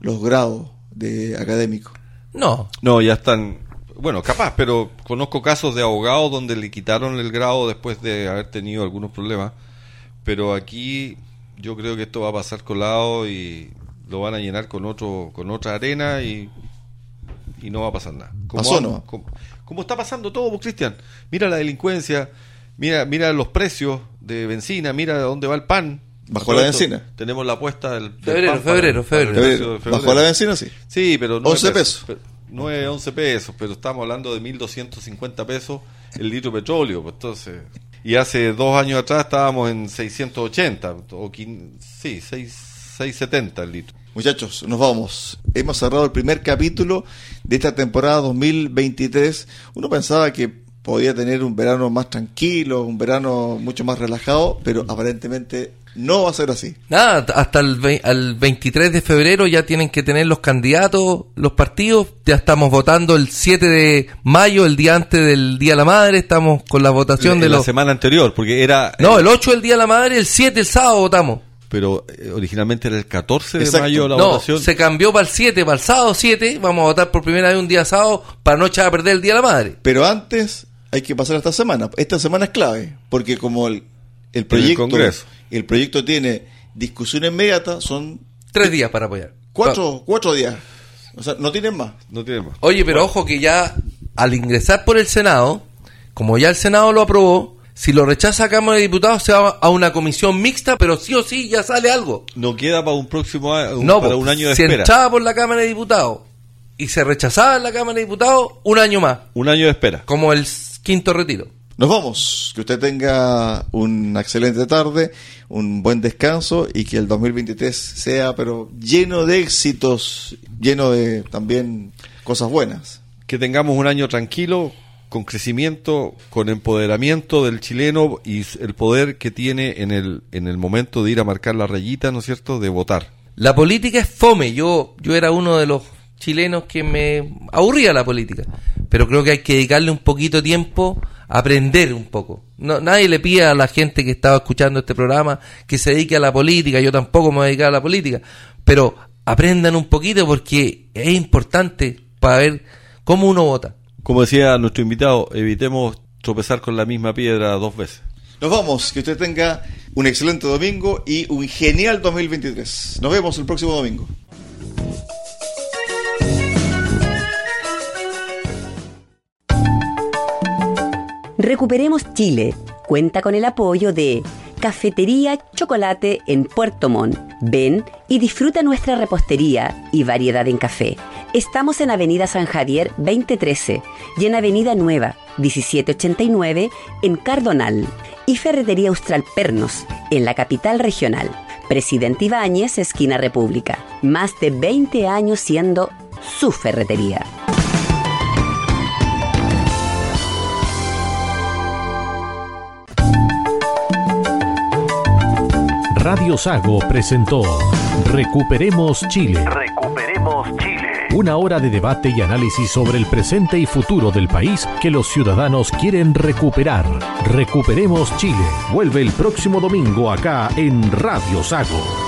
los grados de académicos. No. No, ya están. Bueno, capaz, pero conozco casos de abogados donde le quitaron el grado después de haber tenido algunos problemas. Pero aquí yo creo que esto va a pasar colado y lo van a llenar con otro con otra arena y, y no va a pasar nada. Pasó, ha- ¿no? como, como está pasando todo, pues, Cristian. Mira la delincuencia, mira mira los precios de benzina, mira dónde va el pan. Bajó Todo la esto, benzina. Tenemos la apuesta del, del Febrero, pan para- febrero, para febrero. precio de febrero. Bajo la benzina, sí. Sí, pero 11 pesos. Pe- 9, 11 pesos, pero estamos hablando de 1.250 pesos el litro de petróleo. Pues entonces, y hace dos años atrás estábamos en 680, o quin- sí, 6, 670 el litro. Muchachos, nos vamos. Hemos cerrado el primer capítulo de esta temporada 2023. Uno pensaba que podía tener un verano más tranquilo, un verano mucho más relajado, pero aparentemente no va a ser así. Nada, hasta el, al 23 de febrero ya tienen que tener los candidatos, los partidos. Ya estamos votando el 7 de mayo, el día antes del Día de la Madre. Estamos con la votación En de la los... semana anterior, porque era... No, eh, el 8 el Día de la Madre, el 7 el sábado votamos. Pero eh, originalmente era el 14 de Exacto. mayo la no, votación. se cambió para el 7, para el sábado 7. Vamos a votar por primera vez un día sábado para no echar a perder el Día de la Madre. Pero antes hay que pasar esta semana. Esta semana es clave, porque como el, el proyecto Congreso. el proyecto tiene discusión inmediata, son Tres días para apoyar. cuatro, cuatro días. O sea, no tienen más. No tiene más. Oye, pero ojo que ya al ingresar por el Senado, como ya el Senado lo aprobó, si lo rechaza a Cámara de Diputados se va a una comisión mixta, pero sí o sí ya sale algo. No queda para un próximo año, no, para un año de si espera. entraba por la Cámara de Diputados y se rechazaba en la Cámara de Diputados, un año más, Un año de espera. como el quinto retiro. Nos vamos. Que usted tenga una excelente tarde, un buen descanso y que el 2023 sea, pero lleno de éxitos, lleno de también cosas buenas. que tengamos un año tranquilo, con crecimiento, con empoderamiento del chileno y el poder que tiene en el, en el momento de ir a marcar la rayita, ¿no es cierto?, de votar. La política es fome. Yo, yo era uno de los chilenos que me aburría la política. Pero creo que hay que dedicarle un poquito de tiempo a aprender un poco. No, nadie le pide a la gente que estaba escuchando este programa que se dedique a la política. Yo tampoco me voy a dedicar a la política. Pero aprendan un poquito porque es importante para ver cómo uno vota. Como decía nuestro invitado, evitemos tropezar con la misma piedra dos veces. Nos vamos. Que usted tenga un excelente domingo y un genial 2023. Nos vemos el próximo domingo. Recuperemos Chile. Cuenta con el apoyo de Cafetería Chocolate en Puerto Montt. Ven y disfruta nuestra repostería y variedad en café. Estamos en Avenida San Javier 2013 y en Avenida Nueva 1789 en Cardonal. Y Ferretería Austral Pernos en la capital regional. Presidente Ibáñez, esquina República. Más de 20 años siendo su ferretería. Radio Sago presentó Recuperemos Chile. Recuperemos Chile. Una hora de debate y análisis sobre el presente y futuro del país que los ciudadanos quieren recuperar. Recuperemos Chile. Vuelve el próximo domingo acá en Radio Sago.